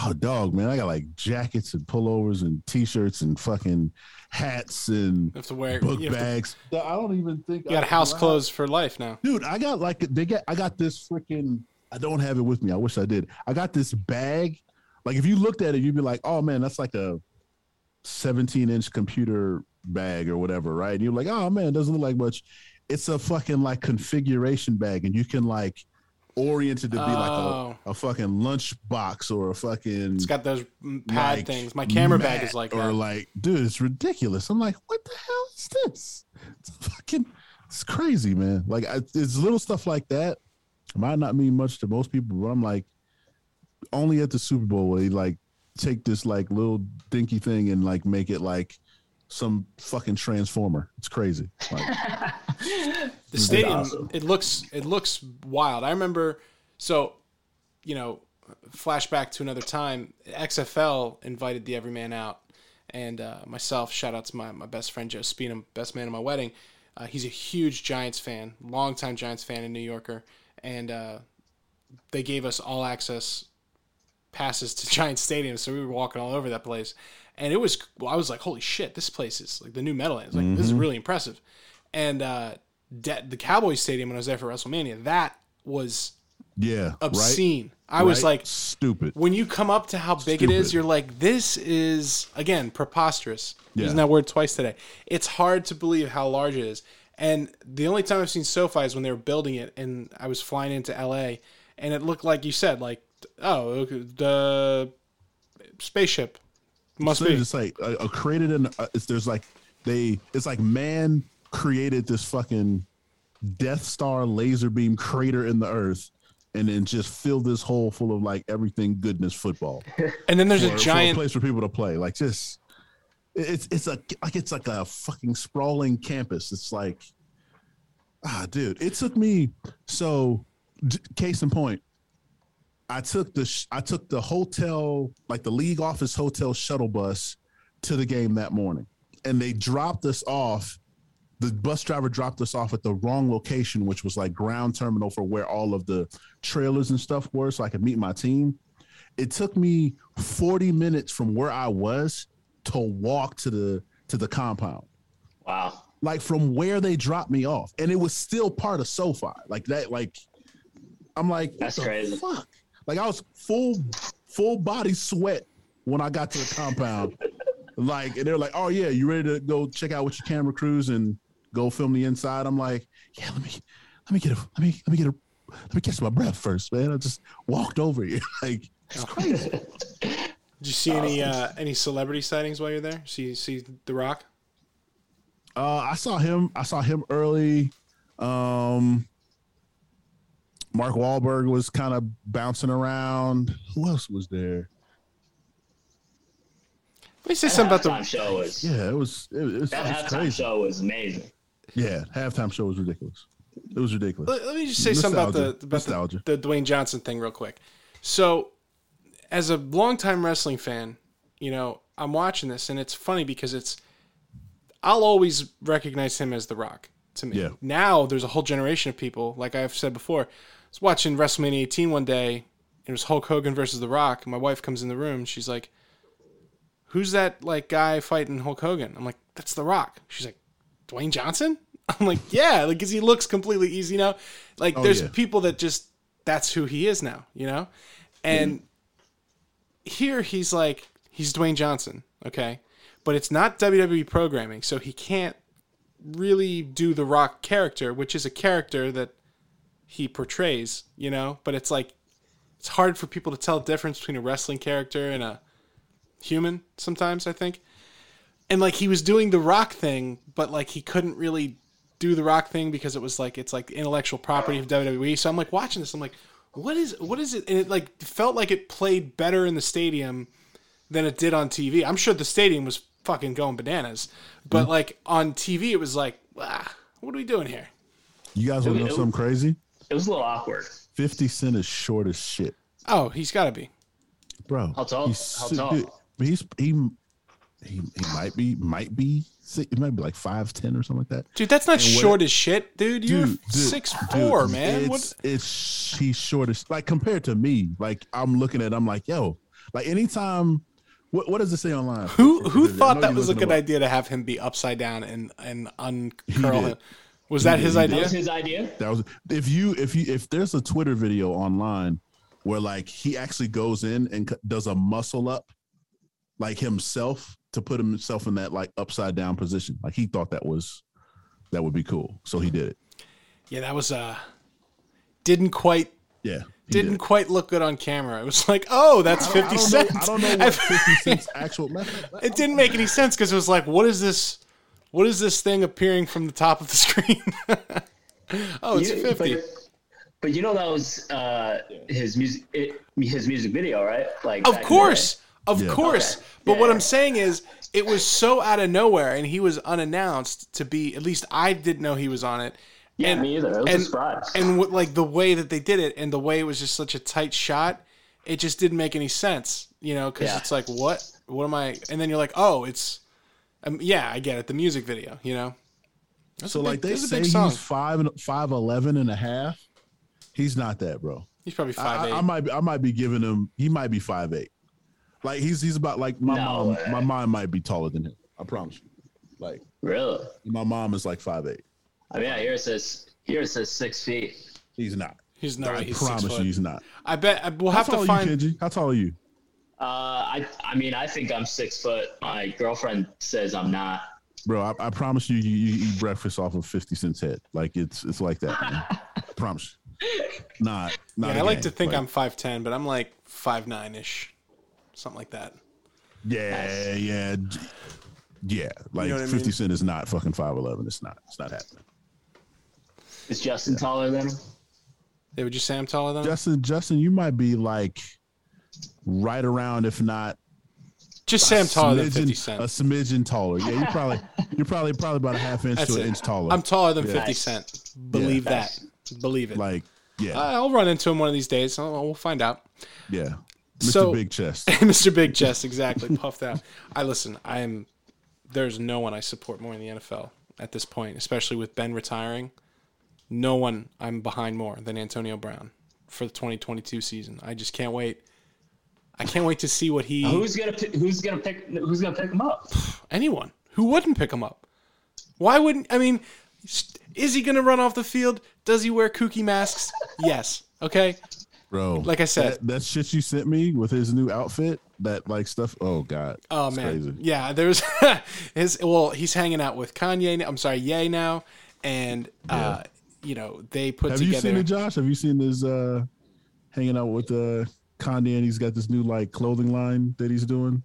Oh, dog, man, I got like jackets and pullovers and t-shirts and fucking hats and You have to wear. book you have to- bags. I don't even think you got I- house clothes for life now. dude. I got like they get. I got this freaking. I don't have it with me. I wish I did. I got this bag. Like if you looked at it, you'd be like, "Oh man, that's like a 17 inch computer bag or whatever, right?" And you're like, "Oh man, it doesn't look like much." It's a fucking like configuration bag, and you can like orient it to be Oh. like a, a fucking lunch box or a fucking It's got those mm, pad like, things. My camera bag is like or that. like, dude, it's ridiculous. I'm like, what the hell is this? It's fucking, it's crazy, man. Like, I, it's little stuff like that. Might not mean much to most people, but I'm like, only at the Super Bowl will they like take this like little dinky thing and like make it like some fucking transformer. It's crazy. Like, the stadium awesome. it looks it looks wild i remember so you know flashback to another time xfl invited the everyman out and uh, myself shout out to my, my best friend joe Speenham, best man at my wedding uh, he's a huge giants fan longtime giants fan and new yorker and uh, they gave us all access passes to giant stadium so we were walking all over that place and it was well, i was like holy shit this place is like the new meadowlands like this is really impressive and uh de- the Cowboys Stadium when I was there for WrestleMania, that was yeah, obscene. I right? was Right? like, stupid. when you come up to how big it is, you're like, this is again preposterous. Yeah. Using that word twice today. It's hard to believe how large it is. And the only time I've seen SoFi is when they were building it, and I was flying into LA, and it looked like you said, like, oh, okay, the spaceship must be. it's like a, a created in uh, it's, there's like they it's like man created this fucking Death Star laser beam crater in the earth and then just filled this hole full of like everything goodness football. And then there's for, a giant place for people to play. Like just it's it's a like it's like a fucking sprawling campus. It's like ah dude, it took me so d- case in point I took the sh- I took the hotel like the league office hotel shuttle bus to the game that morning, and they dropped us off. The bus driver dropped us off at the wrong location, which was like ground terminal for where all of the trailers and stuff were, so I could meet my team. It took me forty minutes from where I was to walk to the to the compound Wow. like from where they dropped me off, and it was still part of SoFi. Like that, like I'm like, That's crazy. Fuck, like I was full, full body sweat when I got to the compound. like, and they're like, oh yeah, you ready to go check out with your camera crews and go film the inside? I'm like, yeah, let me, let me get a, let me, let me get a, let me catch my breath first, man. I just walked over here, like it's crazy. Did you see any uh, any celebrity sightings while you're there? See see The Rock? Uh, I saw him. I saw him early. Um, Mark Wahlberg was kind of bouncing around. Who else was there? Let me say That something about halftime the. show was Yeah, it was it, it was, that it was halftime crazy. show was amazing. Yeah, halftime show was ridiculous. It was ridiculous. Let, let me just say something about the Nostalgia. about Nostalgia. the, the Dwayne Johnson thing real quick. So, as a longtime wrestling fan, you know, I'm watching this and it's funny because it's I'll always recognize him as The Rock to me. Yeah. Now there's a whole generation of people, like I've said before. I was watching WrestleMania 18 one day. And it was Hulk Hogan versus The Rock. And my wife comes in the room. She's like, "Who's that like guy fighting Hulk Hogan?" I'm like, "That's The Rock." She's like, "Dwayne Johnson?" I'm like, "Yeah," like because he looks completely easy. You know, like oh, there's Oh, yeah. people that just that's who he is now. You know, and here he's like he's Dwayne Johnson, okay, but it's not WWE programming, so he can't really do the Rock character, which is a character that he portrays, you know. But it's like it's hard for people to tell the difference between a wrestling character and a human sometimes. I think, and like he was doing the Rock thing, but like he couldn't really do the Rock thing because it was like it's like intellectual property of WWE. So I'm like watching this, I'm like, what is what is it? And it like felt like it played better in the stadium than it did on TV. I'm sure the stadium was fucking going bananas, but Mm-hmm. like on TV, it was like, ah, what are we doing here? You guys want to know It- something crazy? It was a little awkward. Fifty Cent is short as shit, Oh, he's got to be. bro. How tall? He's, How tall? dude, he's he, he he might be might be six, it might be like five ten or something like that. Dude, that's not And what- short as shit, dude. You're Dude, dude, six dude, four, man. It's, What? it's he's short as like compared to me. Like I'm looking at, I'm like, yo, like anytime. What, what does it say online? Who who for- I thought that you're was a looking good them up. idea to have him be upside down and and uncurl did. him? Was that his did, he That idea? was his idea. That was if you if you if there's a Twitter video online where like he actually goes in and does a muscle up like himself to put himself in that like upside down position. Like he thought that was that would be cool, so he did it. Yeah, that was uh didn't quite Yeah, didn't did. quite look good on camera. It was like, oh, that's I fifty don't cents. Know, I don't know what Fifty Cent's actual method. it didn't make any sense because it was like, what is this? What is this thing appearing from the top of the screen? oh, it's You- fifty. But, but you know that was uh, his music. It, his music video, right? Like Of back in the course, of Yeah. course. Okay. But Yeah, what yeah. I'm saying is, it was so out of nowhere, and he was unannounced to be. At least I didn't know he was on it. Yeah, and, me either. It was a and, surprise. And what, like the way that they did it, and the way it was just such a tight shot, it just didn't make any sense. You know, because Yeah. it's like, what? What am I? And then you're like, oh, it's. Um, yeah, I get it. The music video. You know. That's So a like big- they a say big song. he's five and five eleven and a half. He's not that, bro. He's probably five I, eight. I might be, I might be giving him. He might be five eight. Like he's he's about like my No mom. way. My mom might be taller than him. I promise you. Like really? my mom is like five eight. I mean, yeah, here it says here it says six feet. He's not. he's not. I he's promise you, he's not. I bet I- we'll How have tall to are find. you, Kenji? How tall are you? Uh, I I mean, I think I'm six foot. My girlfriend says I'm not. Bro, I, I promise you, you, you eat breakfast off of fifty cents head. Like it's it's like that. man. I promise. Not not. Yeah, a I like game. to think Like, I'm five ten, but I'm like five nine ish, something like that. Yeah, yeah, yeah. Like know fifty mean? cent is not fucking five eleven. It's not. It's not happening. Is Justin taller than him? Hey, would you say I'm taller than him? Justin, Justin, you might be like right around, if not Just Sam I'm taller than smidgen- fifty a cent. smidgen taller. Yeah, you're probably you're probably probably about a half inch That's to an it. inch taller. I'm taller than Yeah. fifty Nice. cent. Believe Nice. that. Believe it. like yeah, I'll run into him one of these days. I'll, we'll find out. yeah. Mr. So- Big Chest. Mr. Big Chest, exactly, puffed out. I listen. I am. There's no one I support more in the NFL at this point, especially with Ben retiring. No one I'm behind more than Antonio Brown for the 2022 season. I just can't wait. I can't wait to see what he. Who's gonna pick, Who's gonna pick Who's gonna pick him up? anyone who wouldn't pick him up. Why wouldn't I mean? Is he going to run off the field? Does he wear kooky masks? Yes. Okay. Bro, Like I said- that, that shit you sent me with his new outfit, that like stuff. Oh god, Oh man, crazy. yeah. There's his. Well, he's hanging out with Kanye. I'm sorry, Ye now, and uh, you know they put Have you seen it, Josh? Have you seen his uh hanging out with uh Kanye and he's got this new like clothing line that he's doing?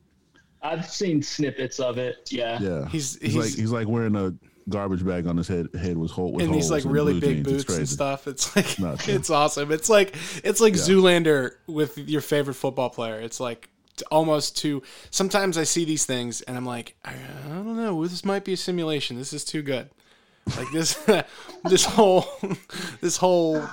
I've seen snippets of it. Yeah. Yeah, He's- he's, he's- like he's like wearing a garbage bag on his head head was whole with and these holes like really big jeans. Boots and stuff. It's like Not true. it's awesome. It's like it's like Zoolander with your favorite football player. It's like almost too. Sometimes I see these things and I'm like, I, I don't know. This might be a simulation. This is too good. Like this, this whole, this whole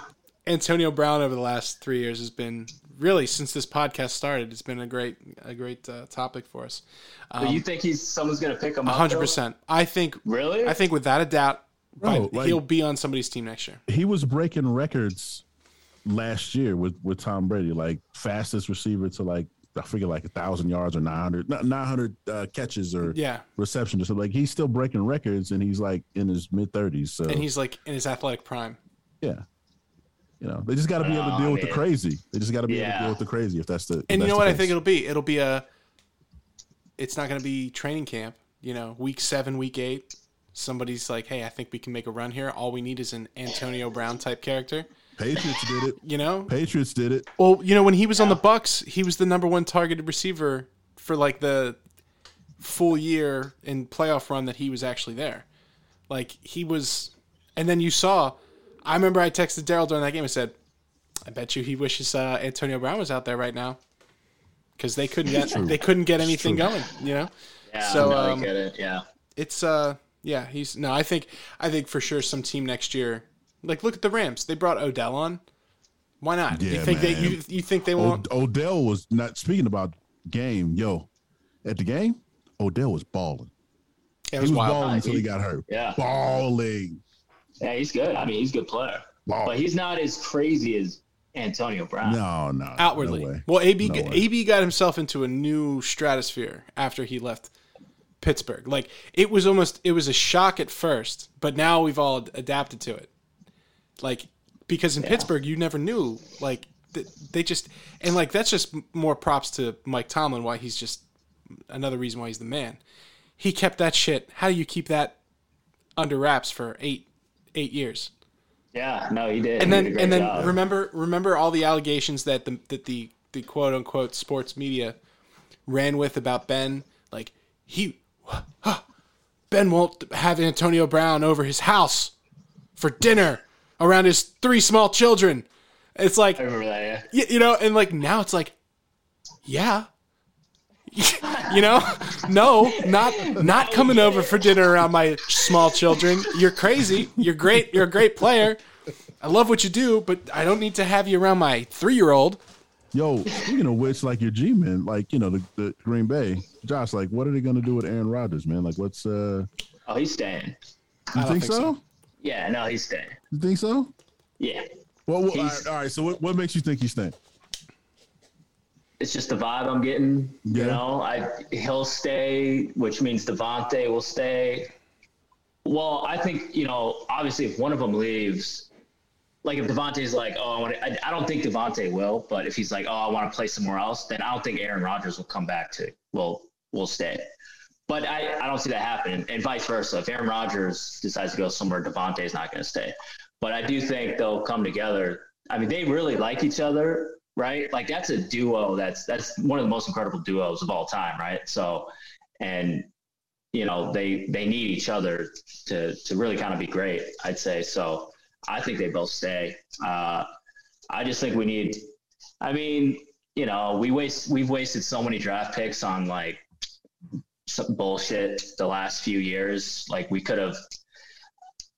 Antonio Brown over the last three years has been really since this podcast started. It's been a great, a great uh, topic for us. But you think he's someone's gonna pick him up? 100%. I think. Really? I think without a doubt, Bro, by- like- he'll be on somebody's team next year. He was breaking records last year with with Tom Brady, like fastest receiver to like I forget like a thousand yards or 900, not 900 uh, catches or Yeah. receptions. So like he's still breaking records and he's like in his mid thirties. So and he's like in his athletic prime. yeah, you know they just got to be able to Oh, deal with the crazy. They just got to be able to deal with the crazy if that's the. if And you know the what I think it'll be? It'll be a. It's not going to be training camp. You know, week seven, week eight. Somebody's like, "Hey, I think we can make a run here. All we need is an Antonio Brown type character." Patriots did it. You know, Patriots did it. Well, you know, when he was on the Bucs, he was the number one targeted receiver for like the full year in playoff run that he was actually there. Like he was, and then you saw. I remember I texted Daryl during that game and said, "I bet you he wishes uh, Antonio Brown was out there right now." Because they couldn't get they couldn't get anything going, you know. Yeah, So, no, I um, get it. Yeah. It's uh yeah he's no I think I think for sure some team next year like look at the Rams they brought Odell on why not you Yeah, think they you you think they won't Od- Odell was not speaking about game. Yo, at the game, Odell was balling. it He was was wild balling until he He- got hurt. Yeah. Balling. Yeah, he's good. I mean, he's a good player, Balling. but he's not as crazy as Antonio Brown. No, no. outwardly. No well, AB No g- AB got himself into a new stratosphere after he left Pittsburgh. Like it was almost it was a shock at first, but now we've all adapted to it. Like because in Pittsburgh you never knew like they just and like that's just more props to Mike Tomlin why he's just another reason why he's the man. He kept that shit. How do you keep that under wraps for 8 8 years? Yeah, no, he did. and He then and then job. remember remember all the allegations that the that the the quote unquote sports media ran with about Ben like he Ben won't have Antonio Brown over his house for dinner around his three small children. It's like I remember that. Yeah. you, you know and like now it's like yeah you know no not not coming over for dinner around my small children you're crazy you're great you're a great player i love what you do but i don't need to have you around my three-year-old Yo, speaking of which, like your G men, like you know the, the Green Bay, Josh, like what are they gonna do with Aaron Rodgers, man? Like, what's uh? Oh, he's staying. You think, think so? so. Yeah, no, he's staying. You think so? Yeah, Well, well all, He's- right, all right. So, what, what makes you think he's staying? It's just the vibe I'm getting. Yeah. You know, I he'll stay, which means Davante will stay. Well, I think you know, obviously, if one of them leaves, like if Davante's like, oh, I want I, I don't think Davante will, but if he's like, oh, I want to play somewhere else, then I don't think Aaron Rodgers will come back to, will will stay. But I, I don't see that happening, and vice versa. If Aaron Rodgers decides to go somewhere, Davante's not going to stay. But I do think they'll come together. I mean, they really like each other, right? Like that's a duo. That's that's one of the most incredible duos of all time, right? So, and you know they they need each other to to really kind of be great. I'd say so. I think they both stay. Uh, I just think we need. I mean, you know, we waste we've wasted so many draft picks on like some bullshit the last few years. Like we could have,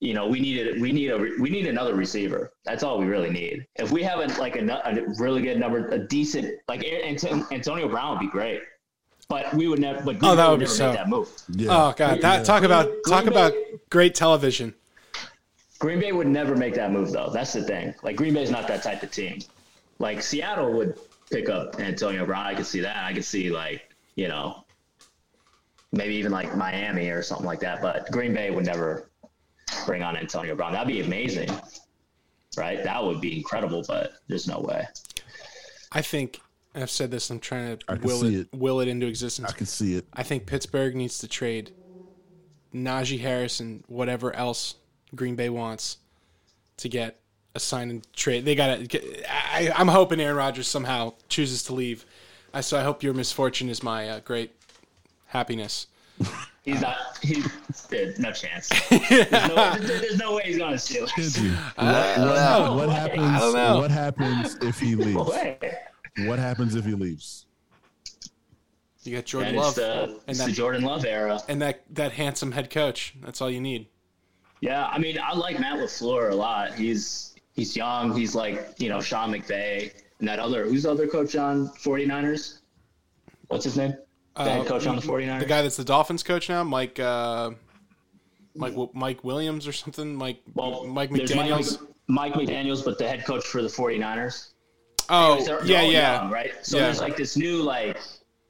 you know, we needed we need a we need another receiver. That's all we really need. If we have a, like a, a really good number, a decent like Ant- Antonio Brown would be great. But we would never. But Green Oh, that Bay would be never so- that move. Yeah. oh god that talk about talk Green about great television Green Bay would never make that move, though. That's the thing. Like Green Bay's not that type of team. Like Seattle would pick up Antonio Brown. I could see that. I could see like you know, maybe even like Miami or something like that. But Green Bay would never bring on Antonio Brown. That'd be amazing, right? That would be incredible. But there's no way. i think i've said this i'm trying to will it, it. will it into existence I can see it. I think Pittsburgh needs to trade Najee Harris and whatever else Green Bay wants to get a sign and trade. They got to. I, I'm hoping Aaron Rodgers somehow chooses to leave. I so I hope your misfortune is my uh, great happiness. He's not. He's dude, no chance. There's no, there's no way he's going to Steelers. Did you? What, what, what happens? What happens if he leaves? What happens if he leaves? You got Jordan And it's Love the, and it's the that Jordan Love era. and that that handsome head coach. That's all you need. Yeah, I mean, I like Matt Lafleur a lot. He's he's young. He's like you know Sean McVay and that other who's the other coach on 49ers. What's his name? The Uh, coach on the 49ers. The guy that's the Dolphins coach now, Mike uh, Mike Mike Williams or something. Mike well, Mike McDaniel's. Mike, Mike McDaniel's, but the head coach for the 49ers. oh They're- they're yeah yeah. young, right. So Yeah. there's like this new like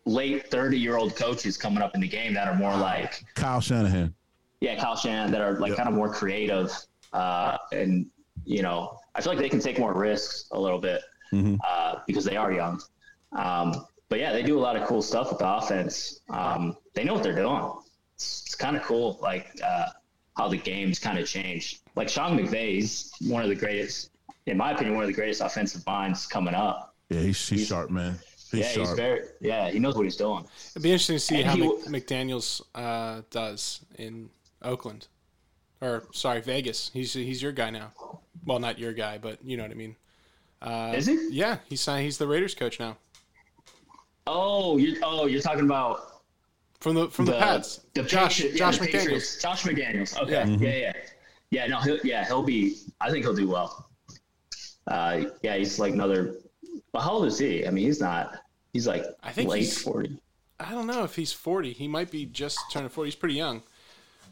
late 30 year old coaches coming up in the game that are more like Kyle Shanahan. yeah, Kyle Shanahan that are like Yep. kind of more creative, uh, and you know, I feel like they can take more risks a little bit Mhm. uh, because they are young. Um, but yeah, they do a lot of cool stuff with the offense. Um, they know what they're doing. It's, it's kind of cool, like uh, how the game's kind of changed. Like Sean McVay, he's one of the greatest, in my opinion, one of the greatest offensive minds coming up. Yeah, he's, he's sharp, man. He's yeah, sharp. he's very, yeah, he knows what he's doing. It'd be interesting to see And how he McDaniel's uh, does in Oakland, or sorry, Vegas. He's he's your guy now. Well, not your guy, but you know what I mean. Uh, Is he? Yeah, he's signed. He's the Raiders coach now Oh, you oh, you're talking about from the from the, Pats. The Josh yeah, Josh the McDaniels. Patriots. Josh McDaniels. Okay. Yeah. Yeah. yeah, yeah, No, he'll, yeah, he'll be. I think he'll do well. Uh, yeah, he's like another. But how old is he? I mean, he's not. He's like I think late forty. I don't know if he's 40. He might be just turning 40. He's pretty young.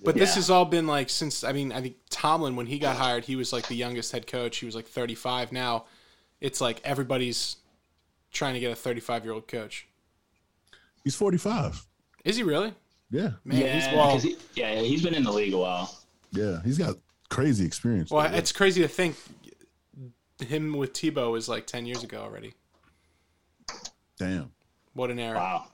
But this has all been like since I mean I think Tomlin when he got hired he was like the youngest head coach he was like 35 now it's like everybody's trying to get a 35 year old coach He's 45. is he really Yeah. man yeah, he's well 'cause he, yeah, he's been in the league a while. Yeah. He's got crazy experience. well though. it's crazy to think him with Tebow was like 10 years ago already Damn. what an era Wow.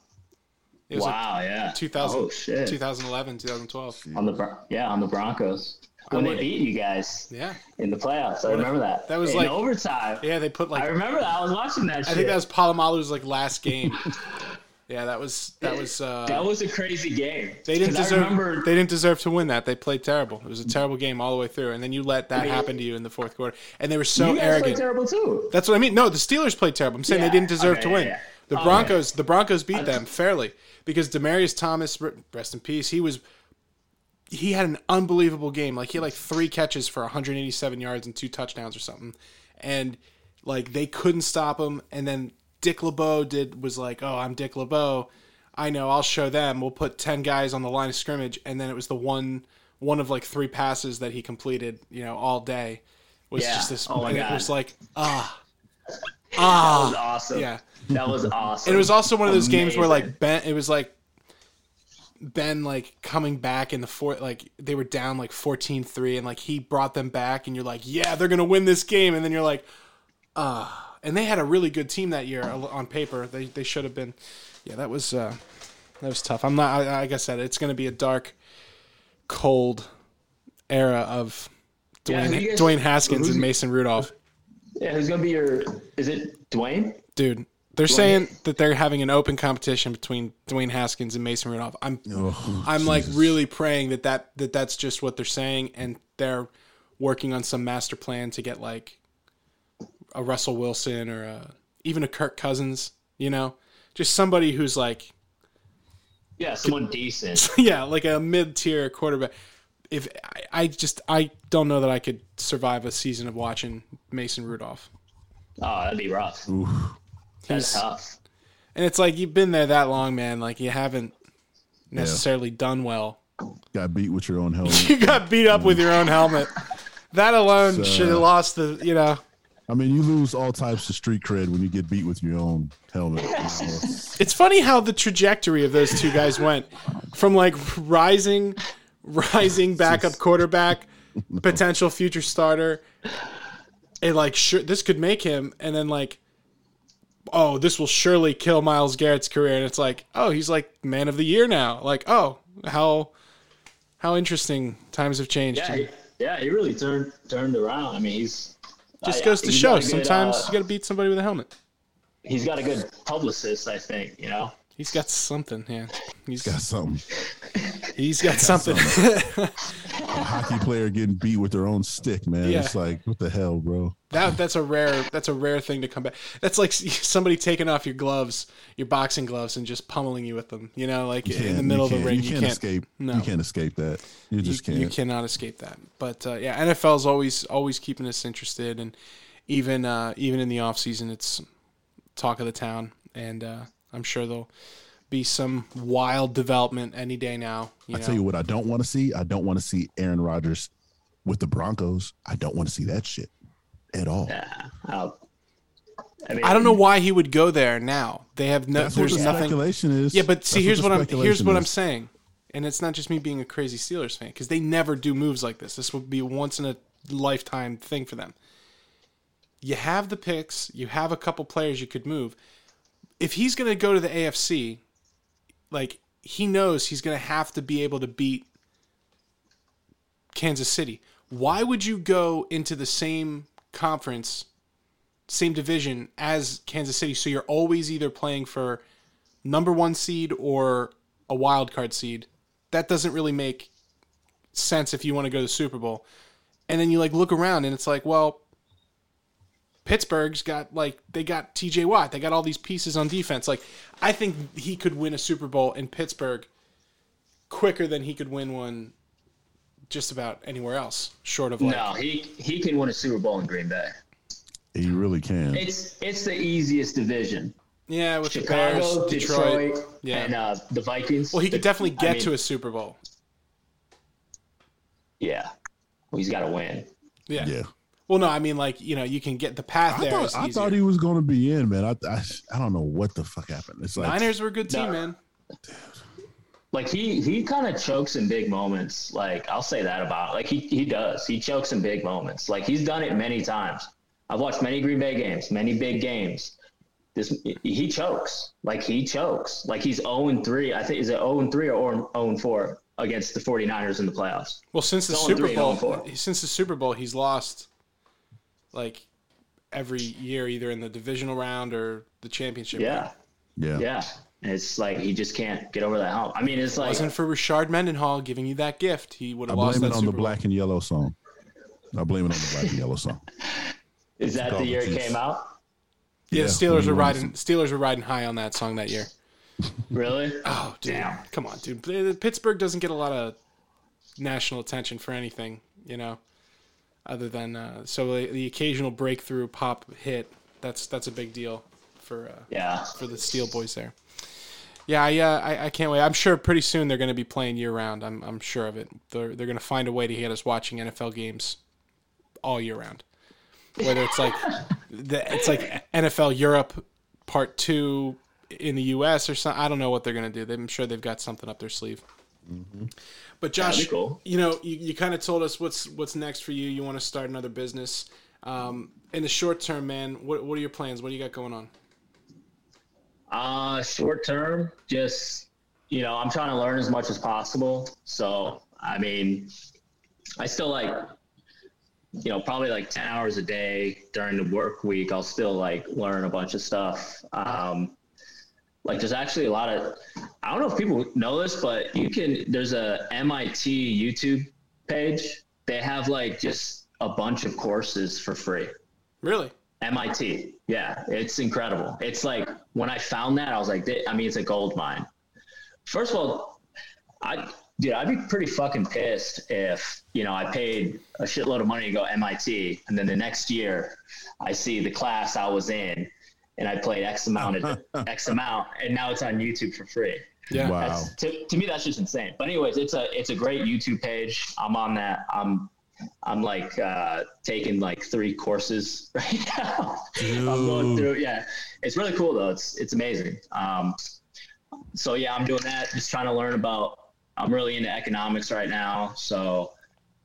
it was like Wow. yeah. 2000 Oh shit. 2011 2012 On the yeah on the Broncos when they beat you guys yeah in the playoffs. I remember that. that was in like- overtime. yeah they put like I remember that. I was watching that. Shit. I think that was Polamalu's like last game yeah that was that was uh That was a crazy game. They didn't I deserve. remember, They didn't deserve to win that. They played terrible. It was a terrible game all the way through, and then you let that mean- happen to you in the fourth quarter, and they were so arrogant. played terrible too. That's what I mean. No, the Steelers played terrible. I'm saying Yeah, they didn't deserve okay, to win. yeah. The Okay. Broncos, the Broncos beat them fairly because Demaryius Thomas, rest in peace, he was. He had an unbelievable game. Like he had like three catches for 187 yards and two touchdowns or something, and like they couldn't stop him. And then Dick LeBeau did was like, "Oh, I'm Dick LeBeau. I know. I'll show them. We'll put ten guys on the line of scrimmage." And then it was the one one of like three passes that he completed. You know, all day was Yeah. just this. Oh my and God. It was like ah That ah was awesome. yeah. That was awesome. And it was also one of those games where like Ben, it was like Ben like coming back in the fourth, like they were down like 14-3 and like he brought them back and you're like, yeah, they're gonna win this game, and then you're like, ah, and they had a really good team that year uh, on paper. They they should have been, yeah, that was uh, that was tough. I'm not, I, like I said, it's gonna be a dark, cold era of Dwayne you guys- Dwayne Haskins and Mason Rudolph. Yeah, who's gonna be your? Is it Dwayne? Dude, they're saying that they're having an open competition between Dwayne Haskins and Mason Rudolph. I'm Oh, I'm like really praying that, that that that's just what they're saying and they're working on some master plan to get like a Russell Wilson or a, even a Kirk Cousins, you know? Just somebody who's like Yeah, someone decent. yeah, like a mid-tier quarterback. If I, I just I don't know that I could survive a season of watching Mason Rudolph. Oh, that'd be rough. Oof. That's He's- tough. And it's like you've been there that long, man. Like you haven't necessarily done well. Got beat with your own helmet. You got beat up with your own helmet. That alone So- should have uh, lost the. You know, I mean, you lose all types of street cred when you get beat with your own helmet. it's funny how the trajectory of those two guys went from like rising, rising backup quarterback, potential future starter, and like sure this could make him, and then like. Oh, this will surely kill Myles Garrett's career, and it's like, oh, he's like man of the year now. Like, oh, how, how interesting times have changed. Yeah, he, yeah, he really turned turned around. I mean, he's Just goes to show. good, Sometimes uh, you got to beat somebody with a helmet. he's got a good publicist. I think you know. He's got something. Yeah, he's Got something. He's got something. a hockey player getting beat with their own stick, man. Yeah. It's like, what the hell, bro? that that's a rare that's a rare thing to come back. That's like somebody taking off your gloves, your boxing gloves, and just pummeling you with them. You know, like in the Can't- middle of you the can't- ring, You can't, escape. No. You can't escape that. You you, just can't. you cannot escape that. But uh, yeah, NFL's always always keeping us interested, and even uh, even in the off season, it's talk of the town, and uh, I'm sure there'll be some wild development any day now. You I know? tell you what, I don't want to see. I don't want to see Aaron Rodgers with the Broncos. I don't want to see that shit at all. Yeah. I'll- I, mean, I don't know why he would go there now. They have no. That's what there's the nothing. speculation is. Yeah, but see, That's here's the what, I'm here's speculation what I'm saying, and it's not just me being a crazy Steelers fan because they never do moves like this. This would be a once in a lifetime thing for them. You have the picks, you have a couple players you could move. If he's going to go to the AFC, like he knows he's going to have to be able to beat Kansas City. Why would you go into the same conference, same division as Kansas City? So you're always either playing for number one seed or a wild card seed. That doesn't really make sense if you want to go to the Super Bowl. And then you like look around and it's like, well, Pittsburgh's got like they got TJ Watt, they got all these pieces on defense. Like I think he could win a Super Bowl in Pittsburgh quicker than he could win one just about anywhere else, short of like No, he he can win a Super Bowl in Green Bay. He really can. It's it's the easiest division. yeah with Chicago, the Bears, Detroit. Detroit, Yeah. and uh, the Vikings. Well, he could definitely get I mean, to a Super Bowl. Yeah, well, he's got to win. Yeah. yeah. Well, no, I mean like you know you can get the path I there. thought, I easier. thought he was going to be in, man. I, I I don't know what the fuck happened. It's like Niners were a good team, No. man. Like he he kind of chokes in big moments. Like I'll say that about like he he does. He chokes in big moments. Like he's done it many times. I've watched many Green Bay games, many big games. This he chokes. Like he chokes. Like he's 0 and 3. I think is it 0 and 3 or 0 and 4 against the 49ers in the playoffs. Well, since the It's all Super three and all Bowl, four. since the Super Bowl, he's lost like every year, either in the divisional round or the championship. round. Yeah. yeah. Yeah. It's like he just can't get over that hump. I mean, it's like Wasn't for Rashard Mendenhall giving you that gift, he would have lost I blame it on Super the Bowl. black and yellow song. I blame it on the black and yellow song. is that the year it came out? Yeah, Yeah, Steelers were he won riding. Steelers were riding high on that song that year. Really? Oh, dude, Damn. come on, dude. Pittsburgh doesn't get a lot of national attention for anything, you know, other than uh, so the, the occasional breakthrough pop hit. That's that's a big deal for uh, Yeah. for the Steel Boys there. Yeah, I, uh, I I can't wait. I'm sure pretty soon they're going to be playing year round. I'm I'm sure of it. They're they're going to find a way to get us watching NFL games all year round. Whether it's like the, it's like NFL Europe Part Two in the U.S. or something. I don't know what they're going to do. I'm sure they've got something up their sleeve. But Josh, cool. you know, you, you kind of told us what's what's next for you. You want to start another business. Um, in the short term, man, what what are your plans? What do you got going on? Uh, short term, just you know, I'm trying to learn as much as possible. So, I mean, I still like, you know, probably like 10 hours a day during the work week. I'll still like learn a bunch of stuff. Um, like there's actually a lot of, I don't know if people know this, but you can, there's a MIT YouTube page. They have like just a bunch of courses for free. Really? MIT. Yeah, it's incredible. It's like when I found that, I was like, I mean, it's a gold mine. First of all, I dude, I'd be pretty fucking pissed if you know I paid a shitload of money to go MIT, and then the next year I see the class I was in, and I played X amount of X amount, and now it's on YouTube for free. Yeah. Wow. That's, to, to me, that's just insane. But anyways, it's a it's a great YouTube page. I'm on that. I'm I'm like uh, taking like three courses right now. I'm going through. Yeah, it's really cool though. It's it's amazing. Um, so yeah, I'm doing that. Just trying to learn about. I'm really into economics right now. So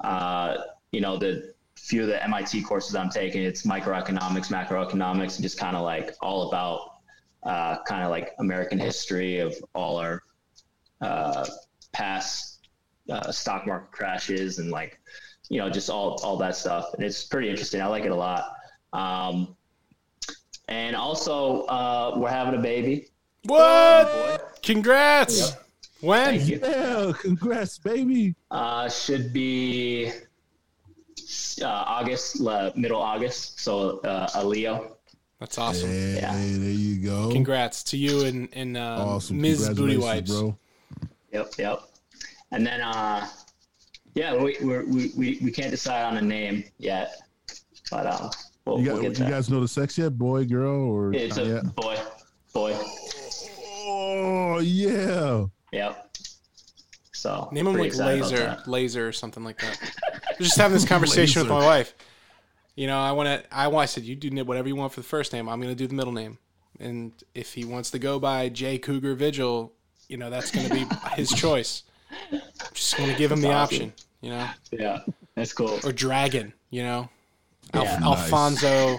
uh, you know the few of the MIT courses I'm taking, it's microeconomics, macroeconomics, and just kind of like all about uh, kind of like American history of all our uh, past uh, stock market crashes and like you know just all all that stuff. And it's pretty interesting. I like it a lot. Um, and also, uh, we're having a baby. What? Boy. Congrats! When? Thank you. Yeah, congrats, baby. Uh, should be uh, August, uh, middle August. So uh, a Leo. That's awesome. Hey, Yeah. there you go. Congrats to you and, and um, Awesome. Ms. Booty Congratulations, Wipes. bro. Yep, yep. And then, uh, yeah, we we're, we we we can't decide on a name yet, but uh, we'll, You, got, we'll you get there. guys know the sex yet? Boy, girl, or it's a yet? boy, boy. Oh yeah. Yep. So Name him like Laser. Laser or something like that. Just having this conversation with my wife. You know, I want to. I want. I said, you do whatever you want for the first name. I'm going to do the middle name, and if he wants to go by Jay Cougar Vigil, you know, that's going to be his choice. I'm Just going to give him the awesome. option. You know, Yeah, that's cool. or Dragon. You know, Al- Yeah. Nice. Alfonso,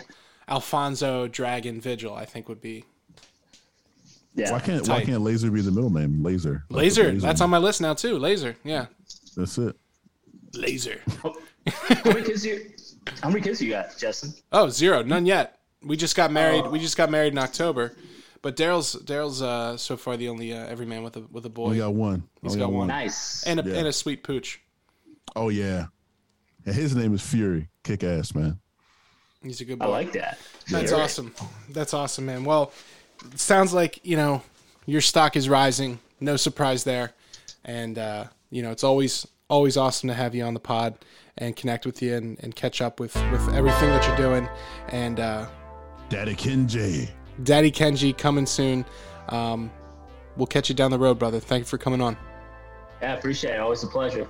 Alfonso Dragon Vigil. I think would be Yeah. Why can't why can't Laser be the middle name? Laser. Like Laser. the That's on my list now too. Laser. Yeah, That's it. Laser. How many kids you? How many kids you got, Justin? Oh, zero, none yet. We just got married. We just got married in October, but Daryl's Daryl's uh, so far the only uh, every man with a with a boy Only got one. He's got one. Nice. and a yeah. and a sweet pooch. Oh yeah. And his name is Fury. Kick ass, man. He's a good boy. I like that. That's Very. awesome. That's awesome, man. Well, it sounds like you know your stock is rising. No surprise there, and uh, you know it's always always awesome to have you on the pod and connect with you and, and catch up with with everything that you're doing. And uh, Daddy Kenji. Daddy Kenji coming soon. Um, we'll catch you down the road, brother. Thank you for coming on. Yeah, appreciate it. Always a pleasure.